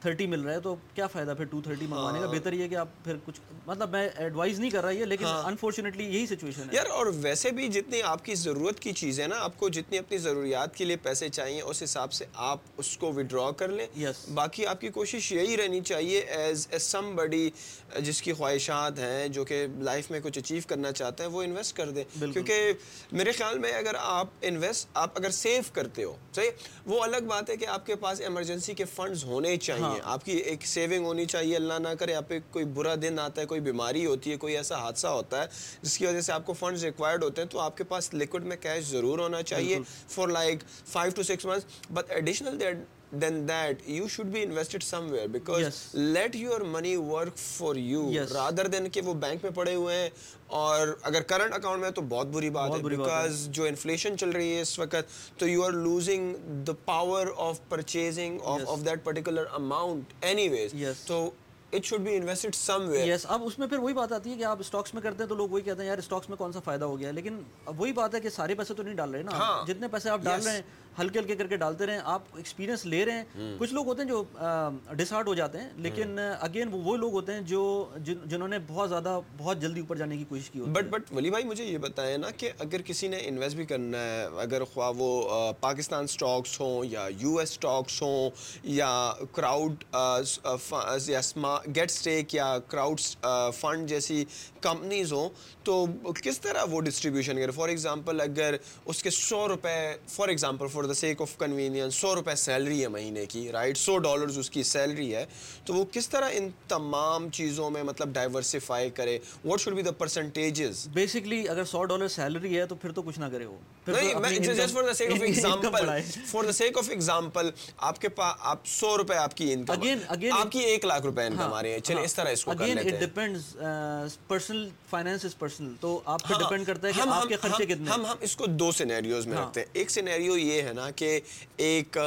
تھرٹی مل رہا ہے تو کیا فائدہ پھر ٹو تھرٹی منگوانے کا؟ ہاں۔ بہتر یہ ہے کہ آپ پھر کچھ مطلب میں ایڈوائز نہیں کر رہا یہ لیکن انفارچونیٹلی ہاں۔ یہی سچویشن ہے۔ یار اور ویسے بھی جتنی آپ کی ضرورت کی چیزیں نا آپ کو جتنی اپنی ضروریات کے لیے پیسے چاہیے اس حساب سے آپ اس کو ودرا کر لیں۔ باقی آپ کی کوشش یہی رہنی چاہیے ایز اے سم بڑی جس کی خواہشات ہیں جو کہ لائف میں کچھ اچیو کرنا چاہتے ہیں وہ انویسٹ کر دیں۔ کیونکہ میرے خیال میں اگر آپ انویسٹ آپ اگر سیو کرتے ہو صحیح؟ وہ الگ بات ہے کہ آپ کے پاس ایمرجنسی کے فنڈز ہونے چاہیے۔ ہاں۔ آپ کی ایک سیونگ ہونی چاہیے اللہ نہ کرے آپ پہ کوئی برا دن آتا ہے کوئی بیماری ہوتی ہے کوئی ایسا حادثہ ہوتا ہے جس کی وجہ سے آپ کو فنڈز ریکوائرڈ ہوتے ہیں تو آپ کے پاس لیکوڈ میں کیش ضرور ہونا چاہیے for like five to six months but additional than that you should be invested somewhere because let your money work for you rather than کہ وہ بینک میں پڑے ہوئے ہیں اور اگر کرنٹ اکاؤنٹ میں تو بہت بری بات ہے بیکاز جو انفلیشن چل رہی ہے اس وقت تو you are losing the power of purchasing of that particular amount anyways تو it should be invested somewhere yes اب اس میں پھر وہی بات آتی ہے کہ آپ اسٹاکس میں کرتے ہیں تو لوگ وہی کہتے ہیں یار اسٹاکس میں کون سا فائدہ ہو گیا لیکن وہی بات ہے کہ سارے پیسے تو نہیں ڈال رہے نا۔ ہاں۔ جتنے پیسے آپ ڈال رہے ہیں ہلکے ہلکے کر کے ڈالتے رہیں آپ ایکسپیرینس لے رہے ہیں۔ کچھ لوگ ہوتے ہیں جو ڈسہارٹ ہو جاتے ہیں لیکن اگین وہ لوگ ہوتے ہیں جو جنہوں نے بہت زیادہ بہت جلدی اوپر جانے کی کوشش کی بٹ بٹ ولی بھائی مجھے یہ بتائیں نا کہ اگر کسی نے انویسٹ بھی کرنا ہے اگر خواہ وہ پاکستان اسٹاکس ہوں یا یو ایس اسٹاکس ہوں یا کراؤڈ یا گیٹ اسٹیک یا کراؤڈ فنڈ جیسی کمپنیز ہوں تو کس طرح وہ ڈسٹریبیوشن کرے؟ فار ایگزامپل اگر اس کے سو روپے for example for the sake of convenience سو روپے سیلری ہے مہینے کی رائٹ سو ڈالرز اس کی سیلری ہے. تو وہ کس طرح ان تمام چیزوں میں مطلب ڈائیورسیفائی کرے؟ What should be the percentages basically اگر سو ڈالر سیلری ہے تو پھر تو کچھ نہ کرے وہ. For the sake of example آپ کے پاس آپ سو روپے آپ کی انکم آپ کی ایک لاکھ روپے انکم آ رہی ہے. چلیں اس طرح اس کو کر لیتے ہیں. ڈیپینڈز پرسنل از پرسنل تو آپ پہ ڈیپینڈ کرتا ہے کہ آپ کے خرچے کتنے ہم ہم اس کو دو سینیریوز میں رکھتے ہیں. ایک سینیریو یہ ہے نا کہ ایک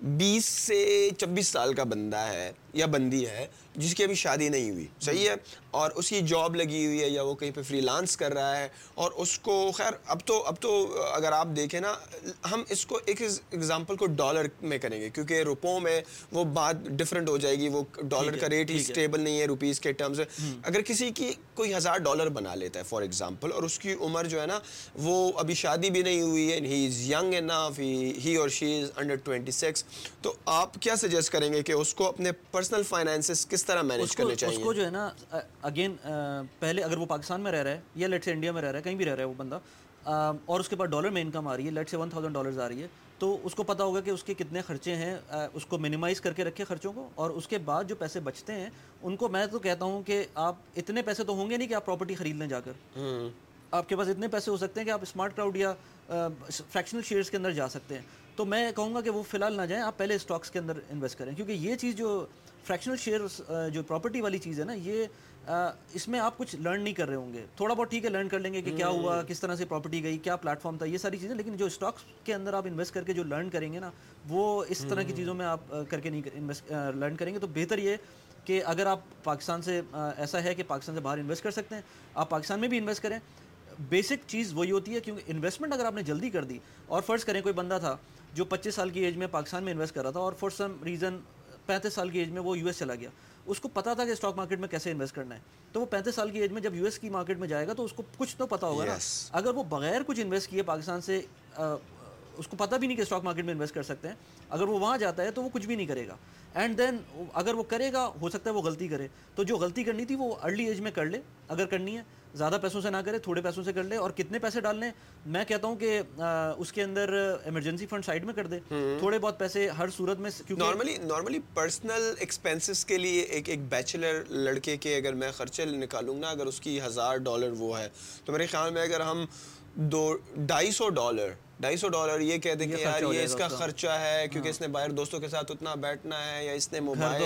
بیس سے چبیس سال کا بندہ ہے۔ یا بندی ہے جس کی ابھی شادی نہیں ہوئی۔ صحیح ہے؟ اور اس کی جاب لگی ہوئی ہے یا وہ کہیں پہ فری لانس کر رہا ہے۔ اور اس کو خیر اب تو اب تو اگر آپ دیکھیں نا ہم اس کو ایک ایگزامپل کو ڈالر میں کریں گے۔ کیونکہ روپوں میں وہ بات ڈفرینٹ ہو جائے گی۔ وہ ڈالر کا ریٹ ہی اسٹیبل نہیں ہے روپیز کے ٹرمز اگر کسی کی کوئی ہزار ڈالر بنا لیتا ہے فار ایگزامپل اور اس کی عمر جو ہے نا وہ ابھی شادی بھی نہیں ہوئی ہے ہی از ینگ انف ہی اور she is under twenty six تو آپ کیا سجیسٹ کریں گے کہ اس کو اپنے پرسنل فائنینسز کس طرح مینیج کرنے چاہیے؟ اس کو جو ہے نا اگین پہلے اگر وہ پاکستان میں رہ رہا ہے یا لیٹ سے انڈیا میں رہ رہا ہے کہیں بھی رہ رہا ہے وہ بندہ اور اس کے بعد ڈالر میں انکم آ رہی ہے لیٹ سے ون تھاؤزینڈ ڈالرز آ رہی ہے تو اس کو پتا ہوگا کہ اس کے کتنے خرچے ہیں اس کو منیمائز کر کے رکھے خرچوں کو اور اس کے بعد جو پیسے بچتے ہیں ان کو میں تو کہتا ہوں کہ آپ اتنے پیسے تو ہوں گے نہیں کہ آپ پراپرٹی خرید لیں جا کر۔ آپ کے پاس اتنے پیسے ہو سکتے ہیں کہ آپ اسمارٹ کراؤڈ یا فریکشنل شیئرس کے اندر جا سکتے ہیں۔ تو میں کہوں گا کہ وہ فی الحال نہ جائیں آپ پہلے اسٹاکس کے اندر انویسٹ کریں کیونکہ یہ چیز جو فریکشنل شیئرس جو پراپرٹی والی چیز ہے نا یہ اس میں آپ کچھ لرن نہیں کر رہے ہوں گے۔ تھوڑا بہت ٹھیک ہے لرن کر لیں گے کہ کیا ہوا کس طرح سے پراپرٹی گئی کیا پلیٹ فارم تھا یہ ساری چیزیں لیکن جو اسٹاکس کے اندر آپ انویسٹ کر کے جو لرن کریں گے نا وہ اس طرح کی چیزوں میں آپ کر کے نہیں انویسٹ لرن کریں گے۔ تو بہتر یہ کہ اگر آپ پاکستان سے ایسا ہے کہ پاکستان سے باہر انویسٹ کر سکتے ہیں آپ پاکستان میں بھی انویسٹ کریں۔ بیسک چیز وہی ہوتی ہے کیونکہ انویسٹمنٹ اگر آپ نے جلدی کر دی اور فرض کریں کوئی بندہ تھا جو پچیس سال کی ایج میں پاکستان میں انویسٹ کر رہا تھا اور فار سم ریزن پینتیس سال کی ایج میں وہ یو ایس چلا گیا۔ اس کو پتا تھا کہ اسٹاک مارکیٹ میں کیسے انویسٹ کرنا ہے۔ تو وہ پینتیس سال کی ایج میں جب یو ایس کی مارکیٹ میں جائے گا تو اس کو کچھ تو پتا ہوگا نا۔ اگر وہ بغیر کچھ انویسٹ کیے پاکستان سے اس کو پتہ بھی نہیں کہ اسٹاک مارکیٹ میں انویسٹ کر سکتے ہیں۔ اگر وہ وہاں جاتا ہے تو وہ کچھ بھی نہیں کرے گا۔ اینڈ دین اگر وہ کرے گا ہو سکتا ہے وہ غلطی کرے۔ تو جو غلطی کرنی تھی وہ ارلی ایج میں کر لے۔ اگر کرنی ہے زیادہ پیسوں سے نہ کرے تھوڑے پیسوں سے کر لے اور کتنے پیسے ڈال لیں میں کہتا ہوں کہ اس کے اندر ایمرجنسی فنڈ سائڈ میں کر دے۔ تھوڑے بہت پیسے ہر صورت میں نارملی نارملی پرسنل ایکسپینسز کے لیے ایک ایک بیچلر لڑکے کے اگر میں خرچے نکالوں نا اگر اس کی ہزار ڈالر وہ ہے تو میرے خیال میں اگر ہم دو ڈھائی سو ڈالر ڈھائی سو ڈالر یہ کہہ دیں کہ یار یہ اس کا خرچہ ہے کیونکہ اس نے باہر دوستوں کے ساتھ اتنا بیٹھنا ہے یا اس نے موبائل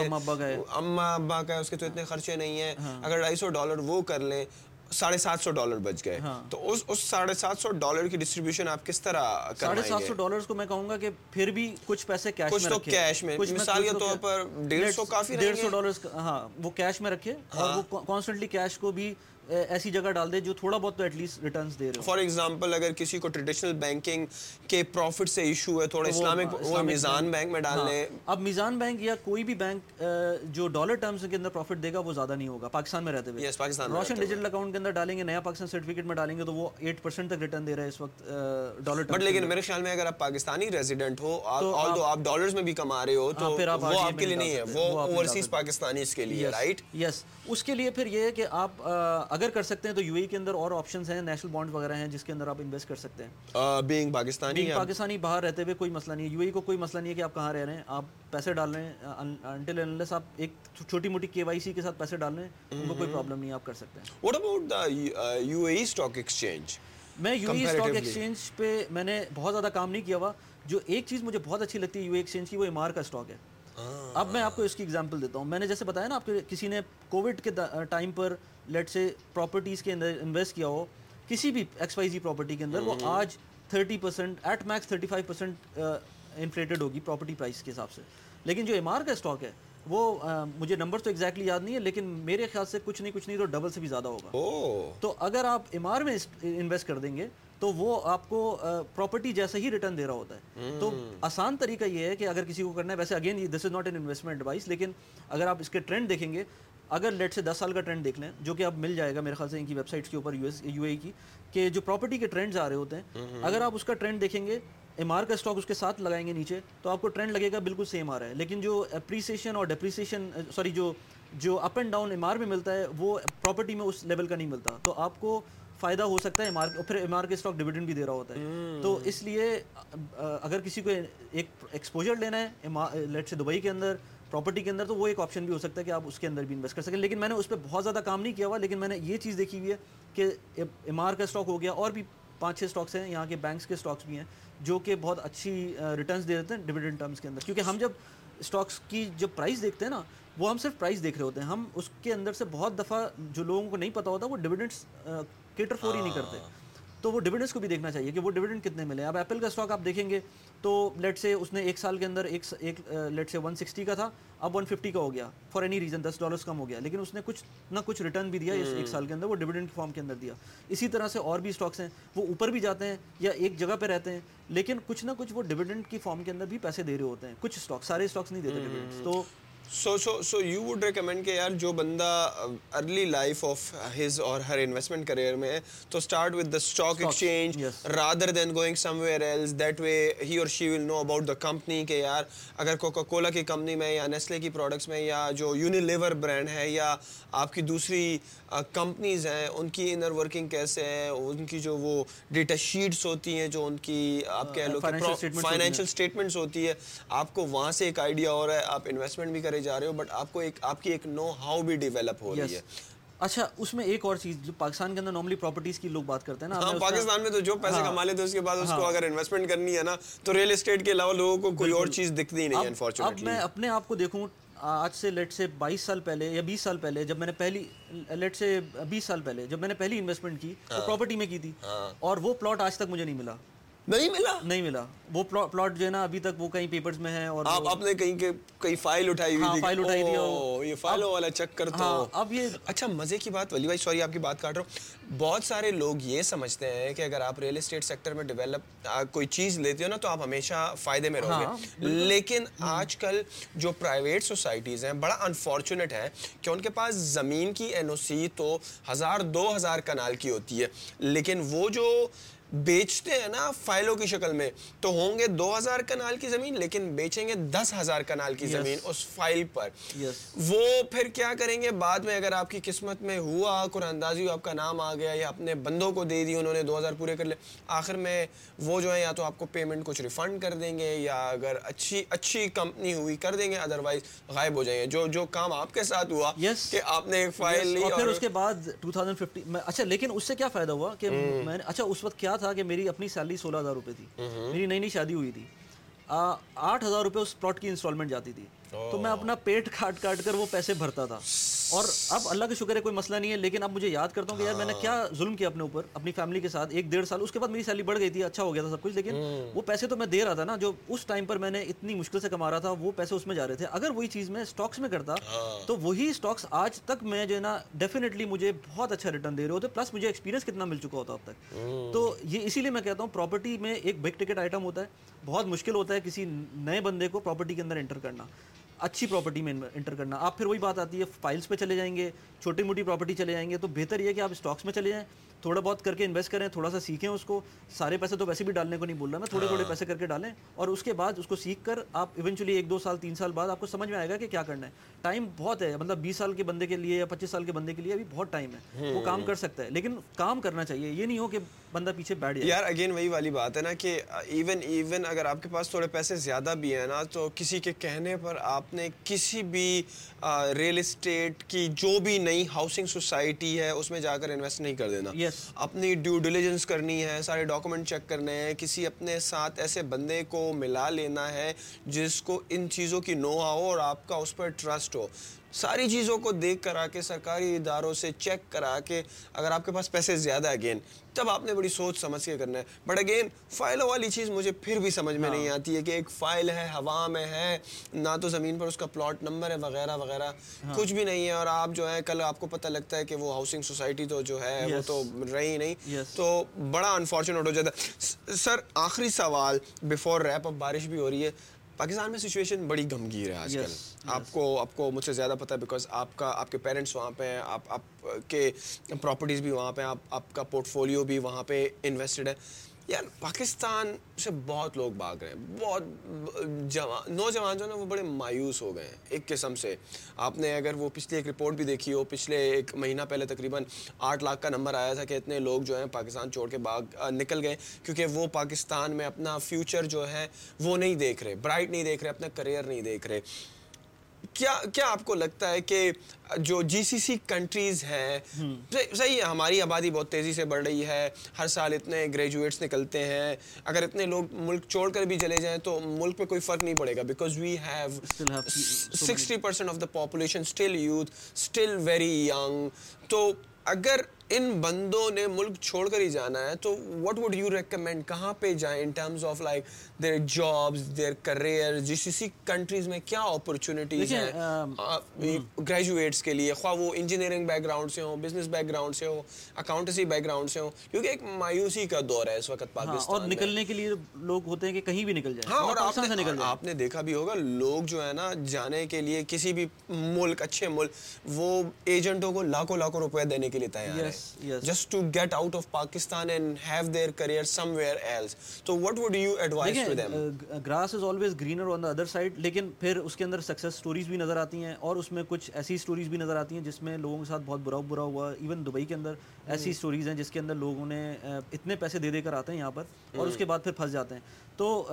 اما ابا کا اس کے تو اتنے خرچے نہیں ہیں۔ اگر ڈھائی سو ڈالر وہ کر لیں ساڑھے سات سو ڈالر بچ گئے۔ ہاں۔ تو اس اس ساڑھے سات سو ڈالر کی ڈسٹریبیوشن آپ کس طرح ساڑھے سات سو ڈالر کو میں کہوں گا کہ پھر بھی کچھ پیسے کیش کچھ تو کیش میں مثال کے طور پر ڈیڑھ سو کافی ڈیڑھ سو ڈالر ہاں وہ کیش میں رکھے اور ہاں۔ وہ کانسٹنٹلی کیش کو بھی ایسی جگہ ڈال دے جو تھوڑا بہت تو ایٹ لیسٹ ریٹرنز دے رہے فار ایگزامپل اگر کسی کو ٹریڈیشنل بینکنگ کے پروفٹ سے ایشو ہے تھوڑا اسلامک وہ میزان بینک میں ڈال ہاں۔ لیں۔ اب میزان بینک یا کوئی بھی بینک جو ڈالر ٹرمز کے اندر پروفٹ دے گا وہ زیادہ نہیں ہوگا۔ پاکستان میں رہتے ہوئے۔ روشن ڈیجیٹل اکاؤنٹ کے اندر ڈالیں گے نیا پاکستان سرٹیفکیٹ میں ڈالیں گے تو وہ ایٹ پرسینٹ تک ریٹرن دے رہا ہے اس وقت ڈالر بٹ لیکن میرے خیال میں اگر آپ پاکستانی ریزیڈنٹ ہو آل دو آپ ڈالرز میں بھی کما رہے ہو تو ہاں، وہ آپ کے لیے نہیں ہے۔ وہ اوورسیز پاکستانی اس کے لیے رائٹ یس اس کے لیے پھر یہ ہے کہ آپ اگر کر سکتے ہیں تو یو اے کے اندر اور آپشنز ہیں نیشنل بانڈ وغیرہ ہیں جس کے اندر آپ انویسٹ کر سکتے ہیں۔ بینگ پاکستانی بینگ پاکستانی باہر رہتے ہوئے کوئی مسئلہ نہیں ہے۔ یو اے کو کوئی مسئلہ نہیں ہے کہ آپ کہاں رہ رہے ہیں۔ آپ پیسے ڈال رہے ہیں۔ انٹل انلیس آپ ایک چھوٹی موٹی کے وائی سی کے ساتھ پیسے ڈال رہے ہیں ان کو کوئی پرابلم نہیں آپ کر سکتے ہیں۔ What about the U A stock exchange میں یو اے اسٹاک ایکسچینج پہ میں نے بہت زیادہ کام نہیں کیا ہوا۔ جو ایک چیز مجھے بہت اچھی لگتی ہے یو اے ایکسچینج کی وہ کا اسٹاک ہے۔ اب میں آپ کو اس کی ایگزامپل دیتا ہوں. میں نے جیسے بتایا نا آپ کے کسی نے کووڈ کے ٹائم پر لیٹ سے پراپرٹیز کے اندر انویسٹ کیا ہو کسی بھی ایکس وائی زی پراپرٹی کے اندر وہ آج thirty percent at max thirty five percent inflated ہوگی پراپرٹی پرائز کے حساب سے. لیکن جو ایم آر کا اسٹاک ہے وہ مجھے نمبر تو ایگزیکٹلی یاد نہیں ہے لیکن میرے خیال سے کچھ نہیں کچھ نہیں تو ڈبل سے بھی زیادہ ہوگا۔ تو اگر آپ ایم آر میں انویسٹ کر دیں گے تو وہ آپ کو پراپرٹی جیسا ہی ریٹرن دے رہا ہوتا ہے۔ تو آسان طریقہ یہ ہے کہ اگر کسی کو کرنا ہے ویسے again this is not an investment advice لیکن اگر آپ اس کے ٹرینڈ دیکھیں گے اگر لیٹ سے دس سال کا ٹرینڈ دیکھ لیں جو کہ اب مل جائے گا میرے خیال سے ان کی ویب سائٹس کے اوپر یو ایس یو اے کی کہ جو پراپرٹی کے ٹرینڈز آ رہے ہوتے ہیں اگر آپ اس کا ٹرینڈ دیکھیں گے ایم آر کا اسٹاک اس کے ساتھ لگائیں گے نیچے تو آپ کو ٹرینڈ لگے گا بالکل سیم آ رہا ہے۔ لیکن جو اپریسیشن اور ڈپریسیشن سوری جو جو up and down M R میں ملتا ہے وہ پراپرٹی میں اس لیول کا نہیں ملتا۔ تو آپ کو فائدہ ہو سکتا ہے ایم آر پھر ایم آر کے اسٹاک ڈویڈنڈ بھی دے رہا ہوتا ہے۔ تو اس لیے اگر کسی کو ایک ایکسپوجر لینا ہے لیٹ سے دبئی کے اندر پراپرٹی کے اندر تو وہ ایک آپشن بھی ہو سکتا ہے کہ آپ اس کے اندر بھی انویسٹ کر سکیں۔ لیکن میں نے اس پہ بہت زیادہ کام نہیں کیا ہوا لیکن میں نے یہ چیز دیکھی ہوئی ہے کہ ایم آر کا اسٹاک ہو گیا اور بھی پانچ چھ اسٹاکس ہیں یہاں کے بینکس کے اسٹاکس بھی ہیں جو کہ بہت اچھی ریٹرنس دے دیتے ہیں ڈویڈنڈ ٹرمس کے اندر۔ کیونکہ ہم جب اسٹاکس کی جب پرائز دیکھتے ہیں نا وہ ہم صرف پرائز دیکھ رہے ہوتے ہیں۔ ہم اس کے اندر سے بہت دفعہ جو لوگوں کو نہیں پتا ہوتا وہ ڈویڈنڈس کیٹر فور ہی نہیں کرتے تو وہ ڈویڈنس کو بھی دیکھنا چاہیے کہ وہ ڈویڈنڈ کتنے ملے اب ایپل کا اسٹاک آپ دیکھیں گے تو لیٹ سے اس نے ایک سال کے اندر ایک ایک لیٹ سے ون سکسٹی کا تھا اب ون ففٹی کا ہو گیا for any reason ten dollars کم ہو گیا لیکن اس نے کچھ نہ کچھ ریٹرن بھی دیا اس ایک سال کے اندر وہ ڈویڈنڈ فارم کے اندر دیا اسی طرح سے اور بھی اسٹاکس ہیں وہ اوپر بھی جاتے ہیں یا ایک جگہ پہ رہتے ہیں لیکن کچھ نہ کچھ وہ ڈویڈنڈ کی فارم کے اندر بھی پیسے دے رہے ہوتے ہیں کچھ اسٹاک سارے اسٹاکس نہیں دیتے ڈویڈنڈ تو so so so you would recommend کہ یار جو بندہ early life of his or Hare investment career میں ہے تو start with the stock exchange rather than going somewhere else that way he اور she will know about the company کہ یار اگر کوکا کولا کی کمپنی میں یا نیسلے کی پروڈکٹس میں یا جو یونیلیور برانڈ ہے یا آپ کی دوسری کمپنیز ہیں ان کی انر ورکنگ کیسے ہے ان کی جو وہ ڈیٹا شیٹس ہوتی ہیں جو ان کی آپ کہہ لو فائنینشیل اسٹیٹمنٹس ہوتی ہے آپ کو وہاں سے ایک آئیڈیا ہو رہا ہے آپ انویسٹمنٹ بھی کرے جا رہے ہو بٹ آپ کو ایک آپ کی ایک نو ہاؤ بھی ڈیولپ ہو رہی ہے۔ اچھا اس میں ایک اور چیز جو پاکستان کے اندر نارملی پراپرٹیز کی لوگ بات کرتے ہیں نا ہاں پاکستان میں تو جو پیسے ہاں۔ کما لیتے اس کے بعد اس کو ہاں۔ اگر انویسٹمنٹ کرنی ہے نا تو ریل اسٹیٹ کے علاوہ لوگوں کو کوئی اور چیز دکھتی نہیں ہے انفارچونیٹلی اب میں اپنے آپ کو دیکھوں آج سے لیٹ سے بائیس سال پہلے یا بیس سال پہلے جب میں نے پہلی لیٹ سے بیس سال پہلے جب میں نے پہلی انویسٹمنٹ کی تو پراپرٹی۔ میں کی تھی۔ اور وہ پلاٹ آج تک مجھے نہیں ملا۔ نہیں ملا؟ نہیں ملا۔ وہ پلاٹ جو ہے نا ابھی تک وہ کئی پیپرز میں ہے اور آپ نے کہیں کہ کئی فائل اٹھائی ہوئی تھی فائل اٹھائی تھی یہ فائلوں والا چکر تو اب یہ اچھا مزے کی بات ولی بھائی سوری آپ کی بات کاٹ رہا ہوں۔ بہت سارے لوگ یہ سمجھتے ہیں کہ اگر آپ ریل اسٹیٹ سیکٹر میں ڈیولپ کوئی چیز لیتے ہو نا تو آپ ہمیشہ فائدے میں رہو گے۔ لیکن آج کل جو پرائیویٹ سوسائٹیز ہیں بڑا انفارچونیٹ ہے کہ ان کے پاس زمین کی این او سی تو ہزار دو ہزار کنال کی ہوتی ہے۔ لیکن وہ جو بیچتے ہیں نا فائلوں کی شکل میں تو ہوں گے دو ہزار کنال کی زمین لیکن بیچیں گے دس ہزار کنال کی زمین اس فائل پر۔ وہ پھر کیا کریں گے؟ بعد میں اگر آپ کی قسمت میں ہوا قرآن اندازی آپ کا نام آ گیا یا اپنے بندوں کو دے دی انہوں نے دو ہزار پورے کر لے آخر میں وہ جو ہے یا تو آپ کو پیمنٹ کچھ ریفنڈ کر دیں گے یا اگر اچھی اچھی کمپنی ہوئی کر دیں گے ادروائز غائب ہو جائیں گے۔ جو جو کام آپ کے ساتھ ہوا کہ آپ نے ایک فائل لی اور پھر اس کے بعد 2015 اچھا لیکن اس سے کیا فائدہ ہوا کہ میں نے اچھا اس وقت کیا تھا کہ میری اپنی سیلری سولہ ہزار روپے تھی۔ میری نئی نئی شادی ہوئی تھی۔ آٹھ ہزار روپے اس پلاٹ کی انسٹالمنٹ جاتی تھی۔ تو میں اپنا پیٹ کاٹ کاٹ کر وہ پیسے بھرتا تھا۔ اور اب اللہ کا شکر ہے کوئی مسئلہ نہیں ہے لیکن اب مجھے یاد کرتا ہوں کہ یار میں نے کیا ظلم کیا اپنے اوپر اپنی فیملی کے ساتھ ایک ڈیڑھ سال۔ اس کے بعد میری سیلری بڑھ گئی تھی اچھا ہو گیا تھا سب کچھ لیکن وہ پیسے تو میں دے رہا تھا نا جو اس ٹائم پر میں نے اتنی مشکل سے کما رہا تھا وہ پیسے اس میں جا رہے تھے۔ اگر وہی چیز میں اسٹاکس میں کرتا تو وہی اسٹاکس آج تک میں جو ہے نا ڈیفینیٹلی مجھے بہت اچھا ریٹرن دے رہے ہوتے پلس مجھے ایکسپیرینس کتنا مل چکا ہوتا اب تک۔ تو یہ اسی لیے میں کہتا ہوں پراپرٹی میں ایک بگ ٹکٹ آئٹم ہوتا ہے بہت مشکل ہوتا ہے کسی نئے بندے کو پراپرٹی کے اندر انٹر کرنا۔ اچھی پراپرٹی میں انٹر کرنا۔ آپ پھر وہی بات آتی ہے فائلس پہ چلے جائیں گے چھوٹی موٹی پراپرٹی چلے جائیں گے تو بہتر یہ کہ آپ اسٹاکس میں چلے جائیں۔ تھوڑا بہت کر کے انویسٹ کریں تھوڑا سا سیکھیں اس کو۔ سارے پیسے تو ویسے بھی ڈالنے کو نہیں بول رہا میں تھوڑے تھوڑے ہاں۔ پیسے کر کے ڈالیں اور اس کے بعد اس کو سیکھ کر آپ ایونچولی ایک دو سال تین سال بعد آپ کو سمجھ میں آئے گا کہ کیا کرنا ہے۔ ٹائم بہت ہے مطلب بیس سال کے بندے کے لیے یا پچیس سال کے بندے کے لیے ابھی بہت ٹائم ہے۔ وہ کام کر سکتا ہے لیکن کام کرنا چاہیے۔ یہ نہیں ہو کہ بندہ پیچھے بیٹھ جائے۔ یار اگین وہی والی بات ہے نا کہ ایون ایون اگر آپ کے پاس تھوڑے پیسے زیادہ بھی ہیں نا تو کسی کے کہنے پر آپ نے کسی بھی ریل اسٹیٹ کی جو بھی نئی ہاؤسنگ سوسائٹی ہے اس میں جا کر انویسٹ نہیں کر دینا۔ اپنی ڈیو ڈیلیجنس کرنی ہے سارے ڈاکومنٹ چیک کرنے ہیں کسی اپنے ساتھ ایسے بندے کو ملا لینا ہے جس کو ان چیزوں کی نو ہو اور آپ کا اس پر ٹرسٹ ہو۔ ساری چیزوں کو دیکھ کر آ کے سرکاری اداروں سے چیک کرا کے اگر آپ کے پاس پیسے زیادہ اگین تب آپ نے بڑی سوچ سمجھ کے کرنا ہے۔ بٹ اگین فائلوں والی چیز مجھے پھر بھی سمجھ میں نہیں ہاں۔ آتی ہے کہ ایک فائل ہے ہوا میں ہے نہ تو زمین پر اس کا پلاٹ نمبر ہے وغیرہ وغیرہ۔ ہاں۔ کچھ بھی نہیں ہے اور آپ جو ہے کل آپ کو پتہ لگتا ہے کہ وہ ہاؤسنگ سوسائٹی تو جو ہے وہ تو رہی نہیں۔ تو بڑا انفارچونیٹ ہو جاتا ہے۔ سر آخری سوال بیفور ریپ اب بارش بھی ہو رہی ہے۔ پاکستان میں سچویشن بڑی گمگیر ہے آج کل۔ آپ کو آپ کو مجھ سے زیادہ پتہ ہے بیکاز آپ کا آپ کے پیرنٹس وہاں پہ ہیں آپ آپ کے پراپرٹیز بھی وہاں پہ آپ آپ کا پورٹ فولیو بھی وہاں پہ انویسٹڈ ہے۔ یار، پاکستان سے بہت لوگ بھاگ رہے ہیں۔ بہت جوان، نوجوان جو ہے نا، وہ بڑے مایوس ہو گئے ہیں ایک قسم سے۔ آپ نے اگر وہ پچھلی ایک رپورٹ بھی دیکھی ہو، پچھلے ایک مہینہ پہلے تقریباً آٹھ لاکھ کا نمبر آیا تھا کہ اتنے لوگ جو ہیں پاکستان چھوڑ کے باغ نکل گئے۔ کیونکہ وہ پاکستان میں اپنا فیوچر جو ہے وہ نہیں دیکھ رہے برائٹ نہیں دیکھ رہے، اپنا کریئر نہیں دیکھ رہے۔ کیا کیا آپ کو لگتا ہے کہ جو جی سی سی کنٹریز ہیں صحیح ہے ہماری آبادی بہت تیزی سے بڑھ رہی ہے ہر سال اتنے گریجویٹس نکلتے ہیں۔ اگر اتنے لوگ ملک چھوڑ کر بھی چلے جائیں تو ملک پہ کوئی فرق نہیں پڑے گا because we have sixty percent of the population still youth still very young تو اگر ان بندوں نے ملک چھوڑ کر ہی جانا ہے تو وٹ وڈ یو ریکمینڈ کہاں پہ جائیں in terms of like their jobs their career جس اسی کنٹریز میں کیا اپرچونیٹیز ہیں؟ گریجویٹس کے لیے خواہ وہ انجینئرنگ بیک گراؤنڈ سے ہوں بزنس بیک گراؤنڈ سے ہوں اکاؤنٹنسی بیک گراؤنڈ سے ہوں کیونکہ ایک مایوسی کا دور ہے اس وقت ہاں، پاکستان اور نکلنے کے لیے لوگ ہوتے ہیں کہ کہیں بھی نکل جائیں ہاں اور آپ نے دیکھا بھی ہوگا لوگ جو ہے نا جانے کے لیے کسی بھی ملک اچھے ملک وہ ایجنٹوں کو لاکھوں لاکھوں روپے دینے کے لیے تیار ہے just to get out of Pakistan and have their career somewhere else تو what would you advise grass is always greener on the other side لیکن پھر اس کے اندر سکسیس سٹوریز بھی نظر آتی ہیں اور اس میں کچھ ایسی سٹوریز بھی نظر آتی ہیں جس میں لوگوں کے ساتھ بہت برا برا ہوا ایون دبئی کے اندر ایسی سٹوریز ہیں جس کے اندر لوگوں نے اتنے پیسے دے دے کر آتے ہیں یہاں پر اور اس کے بعد پھر پھنس جاتے ہیں تو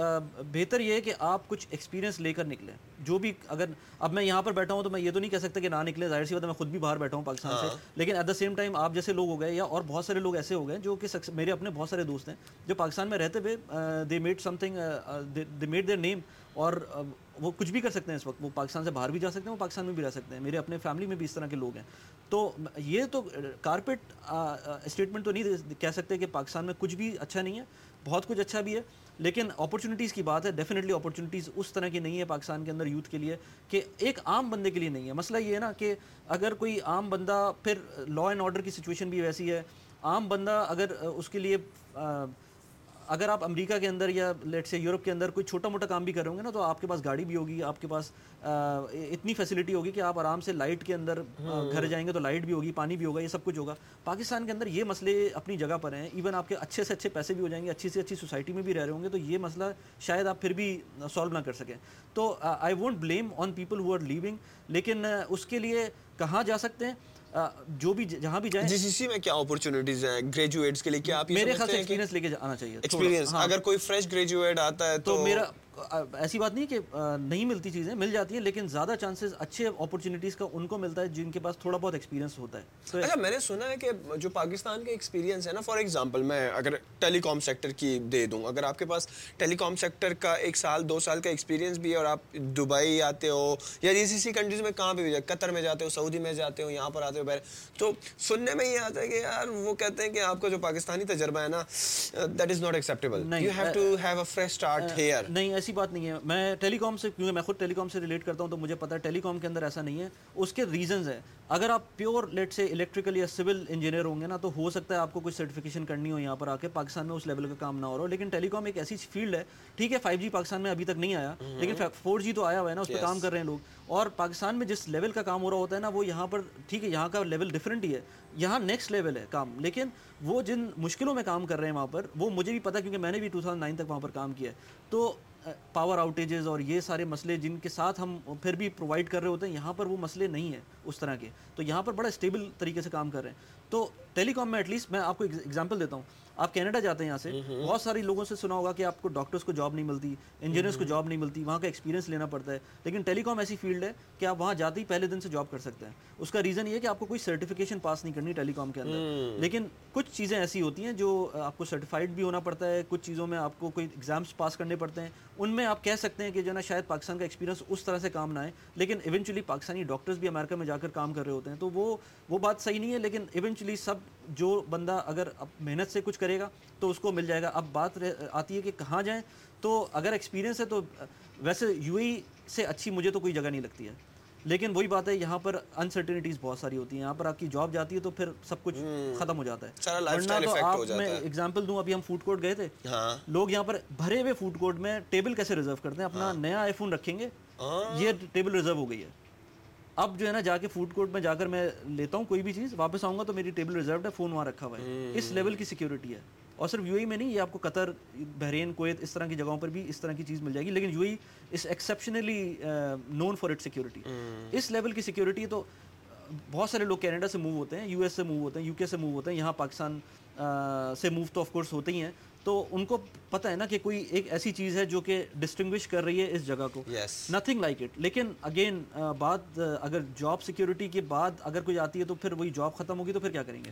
بہتر یہ ہے کہ آپ کچھ ایکسپیرینس لے کر نکلیں۔ جو بھی اگر اب میں یہاں پر بیٹھا ہوں تو میں یہ تو نہیں کہہ سکتا کہ نہ نکلے ظاہر سی بات ہے میں خود بھی باہر بیٹھا ہوں پاکستان سے۔ لیکن ایٹ دا سیم ٹائم آپ جیسے لوگ ہو گئے یا اور بہت سارے لوگ ایسے ہو گئے جو کہ میرے اپنے بہت سارے دوست ہیں جو پاکستان میں رہتے ہوئے they made something they made their name اور وہ کچھ بھی کر سکتے ہیں اس وقت۔ وہ پاکستان سے باہر بھی جا سکتے ہیں وہ پاکستان میں بھی رہ سکتے ہیں۔ میرے اپنے فیملی میں بھی اس طرح کے لوگ ہیں۔ تو یہ تو کارپیٹ اسٹیٹمنٹ تو نہیں کہہ سکتے کہ پاکستان میں کچھ بھی اچھا نہیں ہے بہت کچھ اچھا بھی ہے۔ لیکن اپرچونیٹیز کی بات ہے ڈیفینیٹلی اپرچونیٹیز اس طرح کی نہیں ہے پاکستان کے اندر یوتھ کے لیے کہ ایک عام بندے کے لیے نہیں ہے۔ مسئلہ یہ ہے نا کہ اگر کوئی عام بندہ پھر لا اینڈ آرڈر کی سچویشن بھی ویسی ہے، عام بندہ اگر اس کے لیے اگر آپ امریکہ کے اندر یا لیٹ سے یورپ کے اندر کوئی چھوٹا موٹا کام بھی کر رہے ہوں گے نا تو آپ کے پاس گاڑی بھی ہوگی آپ کے پاس اتنی فیسلٹی ہوگی کہ آپ آرام سے لائٹ کے اندر گھر جائیں گے تو لائٹ بھی ہوگی پانی بھی ہوگا یہ سب کچھ ہوگا۔ پاکستان کے اندر یہ مسئلے اپنی جگہ پر ہیں۔ ایون آپ کے اچھے سے اچھے پیسے بھی ہو جائیں گے اچھی سے اچھی سوسائٹی میں بھی رہ رہے ہوں گے تو یہ مسئلہ شاید آپ پھر بھی سالو نہ کر سکیں۔ تو I won't blame on people who are leaving لیکن اس کے لیے کہاں جا سکتے ہیں؟ جو بھی جہاں بھی جائیں جس اسی میں کیا اپرچونٹیز ہیں؟ گریجویٹس کے لیے کیا آپ میرے خیال سے ایکسپیرینس لے کے آنا چاہیے ایکسپیرینس اگر کوئی فریش گریجویٹ آتا ہے تو میرا ایسی بات نہیں کہ نہیں ملتی چیزیں مل جاتی ہیں لیکن زیادہ چانسز اچھے اپرچونیٹیز کا ان کو ملتا ہے جن کے پاس تھوڑا بہت ایکسپیرینس ہوتا ہے۔ اچھا میں نے سنا ہے کہ جو پاکستان کے ایکسپیرینس ہے نا فار ایگزامپل میں اگر ٹیلی کام سیکٹر کی دے دوں اگر آپ کے پاس ٹیلی کام سیکٹر کا ایک سال دو سال کا ایکسپیرینس بھی ہے اور آپ دبئی آتے ہو یا جی سی سی کنٹریز میں کہاں پہ بھی قطر میں جاتے ہو سعودی میں جاتے ہو یہاں پر آتے ہو بہر تو سننے میں یہ آتا ہے کہ یار وہ کہتے ہیں کہ آپ کا جو پاکستانی تجربہ ہے نا that is not acceptable you have to have a fresh start here نہیں ایسی بات نہیں ہے۔ میں ٹیلی کام سے کیونکہ میں خود ٹیلی کام سے ریلیٹ کرتا ہوں تو مجھے پتا ہے ٹیلی کام کے اندر ایسا نہیں ہے۔ اس کے ریزنز ہیں۔ اگر آپ پیور لیٹ سے الیکٹریکل یا سول انجینئر ہوں گے نا تو ہو سکتا ہے آپ کو کچھ سرٹیفکیشن کرنی ہو یہاں پر آ کے۔ پاکستان میں اس لیول کا کام نہ ہو رہا ہو۔ لیکن ٹیلی کام ایک ایسی فیلڈ ہے۔ ٹھیک ہے فائیو جی پاکستان میں ابھی تک نہیں آیا لیکن فور جی تو آیا ہوا ہے نا اس پہ کام کر رہے ہیں لوگ۔ اور پاکستان میں جس لیول کا کام ہو رہا ہوتا ہے نا وہ یہاں پر ٹھیک ہے یہاں کا لیول ڈفرینٹ ہی ہے۔ یہاں نیکسٹ لیول ہے کام۔ لیکن وہ جن مشکلوں میں کام کر رہے ہیں وہاں پر وہ مجھے بھی پتا کیونکہ میں نے بھی ٹو تھاؤزنڈ نائن تک وہاں پر کام کیا ہے۔ تو پاور آؤٹیجز اور یہ سارے مسئلے جن کے ساتھ ہم پھر بھی پرووائڈ کر رہے ہوتے ہیں، یہاں پر وہ مسئلے نہیں ہیں اس طرح کے۔ تو یہاں پر بڑا اسٹیبل طریقے سے کام کر رہے ہیں۔ تو ٹیلی کام میں ایٹ لیسٹ میں آپ کو ایگزامپل دیتا ہوں۔ آپ کینیڈا جاتے ہیں یہاں سے بہت ساری لوگوں سے سنا ہوگا کہ آپ کو ڈاکٹرس کو جاب نہیں ملتی انجینئرس کو جاب نہیں ملتی وہاں کا ایکسپیرینس لینا پڑتا ہے۔ لیکن ٹیلی کام ایسی فیلڈ ہے کہ آپ وہاں جاتے ہی پہلے دن سے جاب کر سکتے ہیں۔ اس کا ریزن یہ ہے کہ آپ کو کوئی سرٹیفکیشن پاس نہیں کرنی ٹیلی کام کے اندر۔ لیکن کچھ چیزیں ایسی ہوتی ہیں جو آپ کو سرٹیفائڈ بھی ہونا پڑتا ہے کچھ چیزوں میں آپ کو کوئی ایگزامس پاس کرنے پڑتے ہیں۔ ان میں آپ کہہ سکتے ہیں کہ جو ہے نا شاید پاکستان کا ایکسپیرینس اس طرح سے کام نہ آئے۔ لیکن ایونچولی پاکستانی ڈاکٹرز بھی امریکہ میں جا کر کام کر رہے ہوتے ہیں۔ تو وہ وہ بات صحیح نہیں ہے لیکن ایونچولی سب جو بندہ اگر محنت سے کچھ کرے گا تو اس کو مل جائے گا اب بات آتی ہے کہ کہاں جائیں تو اگر ایکسپیرینس ہے تو ویسے یو اے سے اچھی مجھے تو کوئی جگہ نہیں لگتی ہے لیکن وہی بات ہے یہاں پر انسرٹنیٹیز بہت ساری ہوتی ہیں یہاں پر آپ کی جاب جاتی ہے تو پھر سب کچھ ختم ہو جاتا ہے ورنہ تو آپ میں ایگزامپل دوں ابھی ہم فوڈ کورٹ گئے تھے لوگ یہاں پر بھرے ہوئے فوڈ کورٹ میں ٹیبل کیسے ریزرو کرتے ہیں اپنا نیا آئی فون رکھیں گے یہ ٹیبل ریزرو ہو گئی ہے اب جو ہے نا جا کے فوڈ کورٹ میں جا کر میں لیتا ہوں کوئی بھی چیز واپس آؤں گا تو میری ٹیبل ریزروڈ ہے فون وہاں رکھا ہوا ہے۔ اس لیول کی سیکورٹی ہے۔ اور صرف یو اے میں نہیں یہ آپ کو قطر بحرین کویت اس طرح کی جگہوں پر بھی اس طرح کی چیز مل جائے گی۔ لیکن you a is exceptionally known for it security us level کی سیکورٹی تو بہت سارے لوگ کینیڈا سے موو ہوتے ہیں یو ایس سے موو ہوتے ہیں یو کے سے موو ہوتے ہیں یہاں پاکستان سے موو تو آف کورس ہوتے ہی ہیں۔ تو ان کو پتہ ہے نا کہ کوئی ایک ایسی چیز ہے جو کہ ڈسٹنگوش کر رہی ہے اس جگہ کو. نتھنگ لائک اٹ لیکن اگین بات اگر جاب سیکورٹی کے بعد اگر کوئی آتی ہے تو پھر وہی جاب ختم ہوگی تو پھر کیا کریں گے؟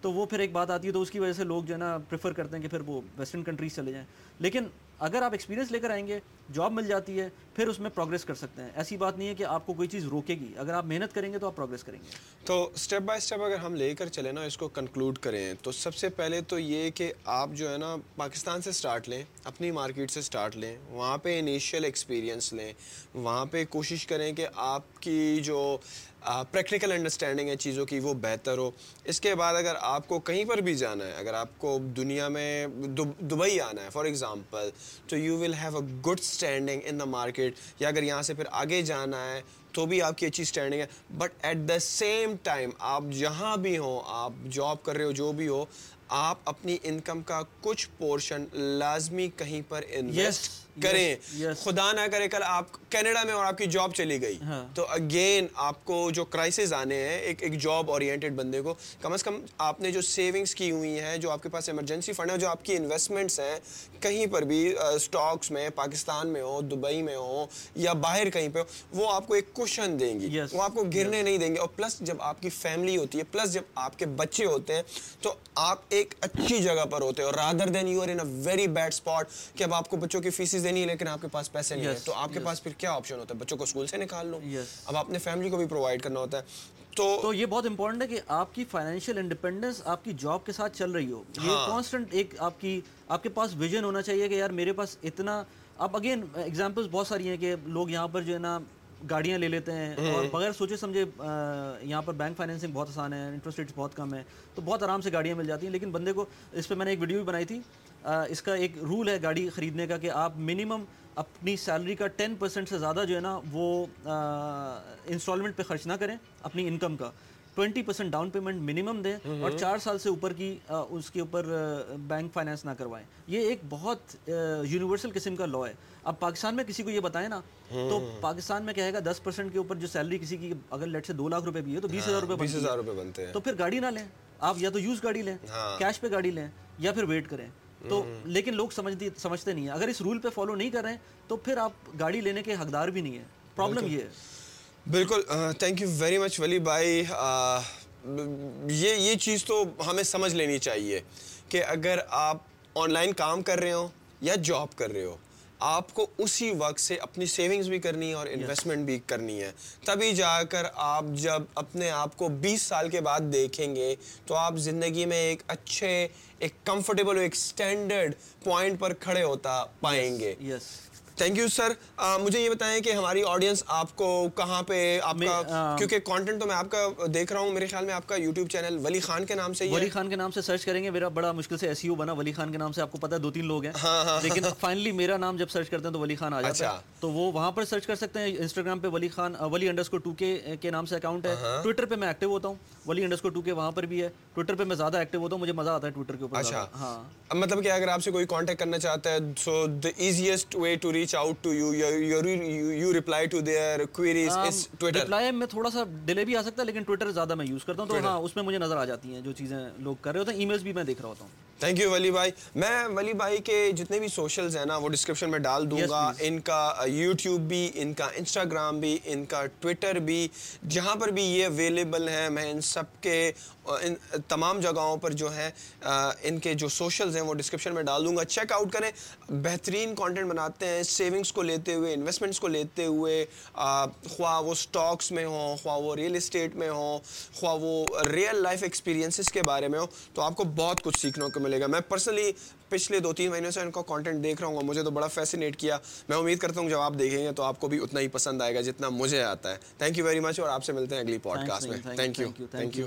تو وہ پھر ایک بات آتی ہے تو اس کی وجہ سے لوگ جو ہے نا پریفر کرتے ہیں کہ پھر وہ ویسٹرن کنٹریز چلے جائیں. لیکن اگر آپ ایکسپیرینس لے کر آئیں گے جاب مل جاتی ہے، پھر اس میں پروگریس کر سکتے ہیں۔ ایسی بات نہیں ہے کہ آپ کو کوئی چیز روکے گی۔ اگر آپ محنت کریں گے تو آپ پروگریس کریں گے۔ تو اسٹیپ بائی اسٹیپ اگر ہم لے کر چلیں نا، اس کو کنکلوڈ کریں، تو سب سے پہلے تو یہ کہ آپ جو ہے نا، پاکستان سے اسٹارٹ لیں، اپنی مارکیٹ سے اسٹارٹ لیں، وہاں پہ انیشیل ایکسپیرینس لیں، وہاں پہ کوشش کریں کہ آپ کی جو پریکٹیکل انڈرسٹینڈنگ ہے چیزوں کی، وہ بہتر ہو۔ اس کے بعد اگر آپ کو کہیں پر بھی جانا ہے، اگر آپ کو دنیا میں دبئی آنا ہے فار ایگزامپل تو you will have a good standing in the market یا اگر یہاں سے پھر آگے جانا ہے تو بھی آپ کی اچھی اسٹینڈنگ ہے. But at the same time آپ جہاں بھی ہوں، آپ جاب کر رہے ہو، جو بھی ہو، آپ اپنی انکم کا کچھ پورشن لازمی کہیں پر انویسٹ کریں۔ خدا نہ کرے کل آپ کینیڈا میں اور آپ کی جاب چلی گئی۔ ہاں۔ تو اگین آپ کو جو کرائسز آنے ہیں ایک ایک جاب اورینٹیڈ بندے کو کم از کم آپ نے جو سیونگز کی ہوئی ہیں جو آپ کے پاس ایمرجنسی فنڈ ہے جو آپ کی انویسٹمنٹس ہیں کہیں پر بھی اسٹاکس میں پاکستان میں ہو دبئی میں ہو یا باہر کہیں پہ ہو وہ آپ کو ایک کوشن دیں گی۔ وہ آپ کو گرنے نہیں دیں گے۔ اور پلس جب آپ کی فیملی ہوتی ہے پلس جب آپ کے بچے ہوتے ہیں تو آپ ایک اچھی جگہ پر ہوتے ہیں۔ اور rather than you are in very bad spot کہ اب آپ کو بچوں کی فیسز دینی ہے لیکن آپ کے پاس پیسے نہیں ہیں۔ تو آپ کے پاس پھر کیا آپشن ہوتا ہے؟ بچوں کو اسکول سے نکال لو۔ اب اپنے فیملی کو بھی پرووائڈ کرنا ہوتا ہے۔ تو تو یہ بہت امپورٹنٹ ہے کہ آپ کی فائنینشیل انڈیپینڈنس آپ کی جاب کے ساتھ چل رہی ہو۔ یہ کانسٹنٹ ہاں۔ ایک آپ کی آپ کے پاس ویژن ہونا چاہیے کہ یار میرے پاس اتنا اب اگین ایگزامپلس بہت ساری ہیں کہ لوگ یہاں پر جو ہے نا گاڑیاں لے لیتے ہیں اور بغیر سوچے سمجھے یہاں پر بینک فائنینسنگ بہت آسان ہے انٹرسٹ ریٹس بہت کم ہے تو بہت آرام سے گاڑیاں مل جاتی ہیں۔ لیکن بندے کو اس پہ میں نے ایک ویڈیو بھی بنائی تھی۔ اس کا ایک رول ہے گاڑی خریدنے کا کہ آپ منیمم اپنی سیلری کا ٹین پرسینٹ سے زیادہ جو ہے نا وہ انسٹالمنٹ پہ خرچ نہ کریں اپنی انکم کا۔ Twenty percent down payment minimum دیں اور چار سال سے اوپر کی اس کے اوپر بینک فائنینس نہ کروائیں۔ یہ ایک بہت یونیورسل قسم کا لا ہے۔ اب پاکستان میں کسی کو یہ بتائیں نا تو پاکستان میں کہے گا دس پرسینٹ کے اوپر جو سیلری کسی کی اگر لیٹ سے دو لاکھ روپے بھی ہے تو بیس ہزار روپے بنتے ہیں۔ تو پھر گاڑی نہ لیں۔ آپ یا تو یوز گاڑی لیں کیش پہ گاڑی لیں یا پھر ویٹ کریں۔ تو لیکن لوگ سمجھتی سمجھتے نہیں ہیں۔ اگر اس رول پہ فالو نہیں کر رہے ہیں تو پھر آپ گاڑی لینے کے حقدار بھی نہیں ہیں۔ پرابلم یہ ہے۔ بالکل تھینک یو ویری مچ ولی بھائی یہ یہ چیز تو ہمیں سمجھ لینی چاہیے کہ اگر آپ آن لائن کام کر رہے ہو یا جاب کر رہے ہو آپ کو اسی وقت سے اپنی سیونگز بھی کرنی ہے اور انویسٹمنٹ بھی کرنی ہے۔ تبھی جا کر آپ جب اپنے آپ کو بیس سال کے بعد دیکھیں گے تو آپ زندگی میں ایک اچھے ایک کمفرٹیبل ایک سٹینڈرڈ پوائنٹ پر کھڑے ہوتا پائیں گے۔ تھینک یو سر مجھے یہ بتائیں کہ ہماری آڈینس آپ کو کہاں پہ آپ کا کیونکہ کانٹینٹ تو میں آپ کا دیکھ رہا ہوں میرے خیال میں آپ کا یوٹیوب چینل ولی خان کے نام سے ولی خان کے نام سے سرچ کریں گے میرا بڑا مشکل سے ایس یو بنا ولی خان کے نام سے آپ کو پتا ہے دو تین لوگ ہیں۔ ہاں، ہاں۔ لیکن فائنلی میرا نام جب سرچ کرتے ہیں تو ولی خان آ جاتا ہے۔ اچھا۔ تو وہ وہاں پر سرچ کر سکتے ہیں انسٹاگرام پہ ولی خان ولی انڈر اسکو ٹو کے نام سے اکاؤنٹ ہے۔ ٹویٹر پہ میں ایکٹیو ہوتا ہوں ولی انڈر ٹو کے وہاں پر بھی ہے۔ ٹویٹر پہ میں زیادہ ایکٹیو ہوتا ہوں مجھے مزہ آتا ہے ٹویٹر کے اوپر اچھا۔ ہاں۔ مطلب کہ اگر آپ سے کوئی کانٹیکٹ کرنا چاہتا ہے so the easiest way to reach out to you you reply to their queries us Twitter reply میں تھوڑا سا ڈیلے بھی آ سکتا ہے لیکن ٹویٹر زیادہ میں یوز کرتا ہوں تو ہاں اس میں مجھے نظر آ جاتی ہیں جو چیزیں لوگ کر رہے ہوتے ہیں ای میلز بھی میں دیکھ رہا ہوتا ہوں۔ تھینک یو ولی بھائی میں ولی بھائی کے جتنے بھی سوشلز ہیں نا وہ ڈسکرپشن میں ڈال دوں گا ان کا یوٹیوب بھی ان کا انسٹاگرام بھی ان کا ٹویٹر بھی جہاں پر بھی یہ اویلیبل ہیں میں ان سب کے ان تمام جگہوں پر جو ہیں ان کے جو سوشلز ہیں وہ ڈسکرپشن میں ڈال دوں گا چیک آؤٹ کریں بہترین کانٹینٹ بناتے ہیں سیونگس کو لیتے ہوئے انویسٹمنٹس کو لیتے ہوئے خواہ وہ سٹاکس میں ہوں خواہ وہ ریئل اسٹیٹ میں ہوں خواہ وہ ریئل لائف ایکسپیرینسز کے بارے میں ہو تو آپ کو بہت کچھ سیکھنے کو ملے گا۔ میں پرسنلی پچھلے دو تین مہینوں سے ان کا کانٹینٹ دیکھ رہا ہوں مجھے تو بڑا فیسینیٹ کیا۔ میں امید کرتا ہوں جب آپ دیکھیں گے تو آپ کو بھی اتنا ہی پسند آئے گا جتنا مجھے آتا ہے۔ تھینک یو ویری مچ اور آپ سے ملتے ہیں اگلی پوڈ کاسٹ میں۔ Thank you thank you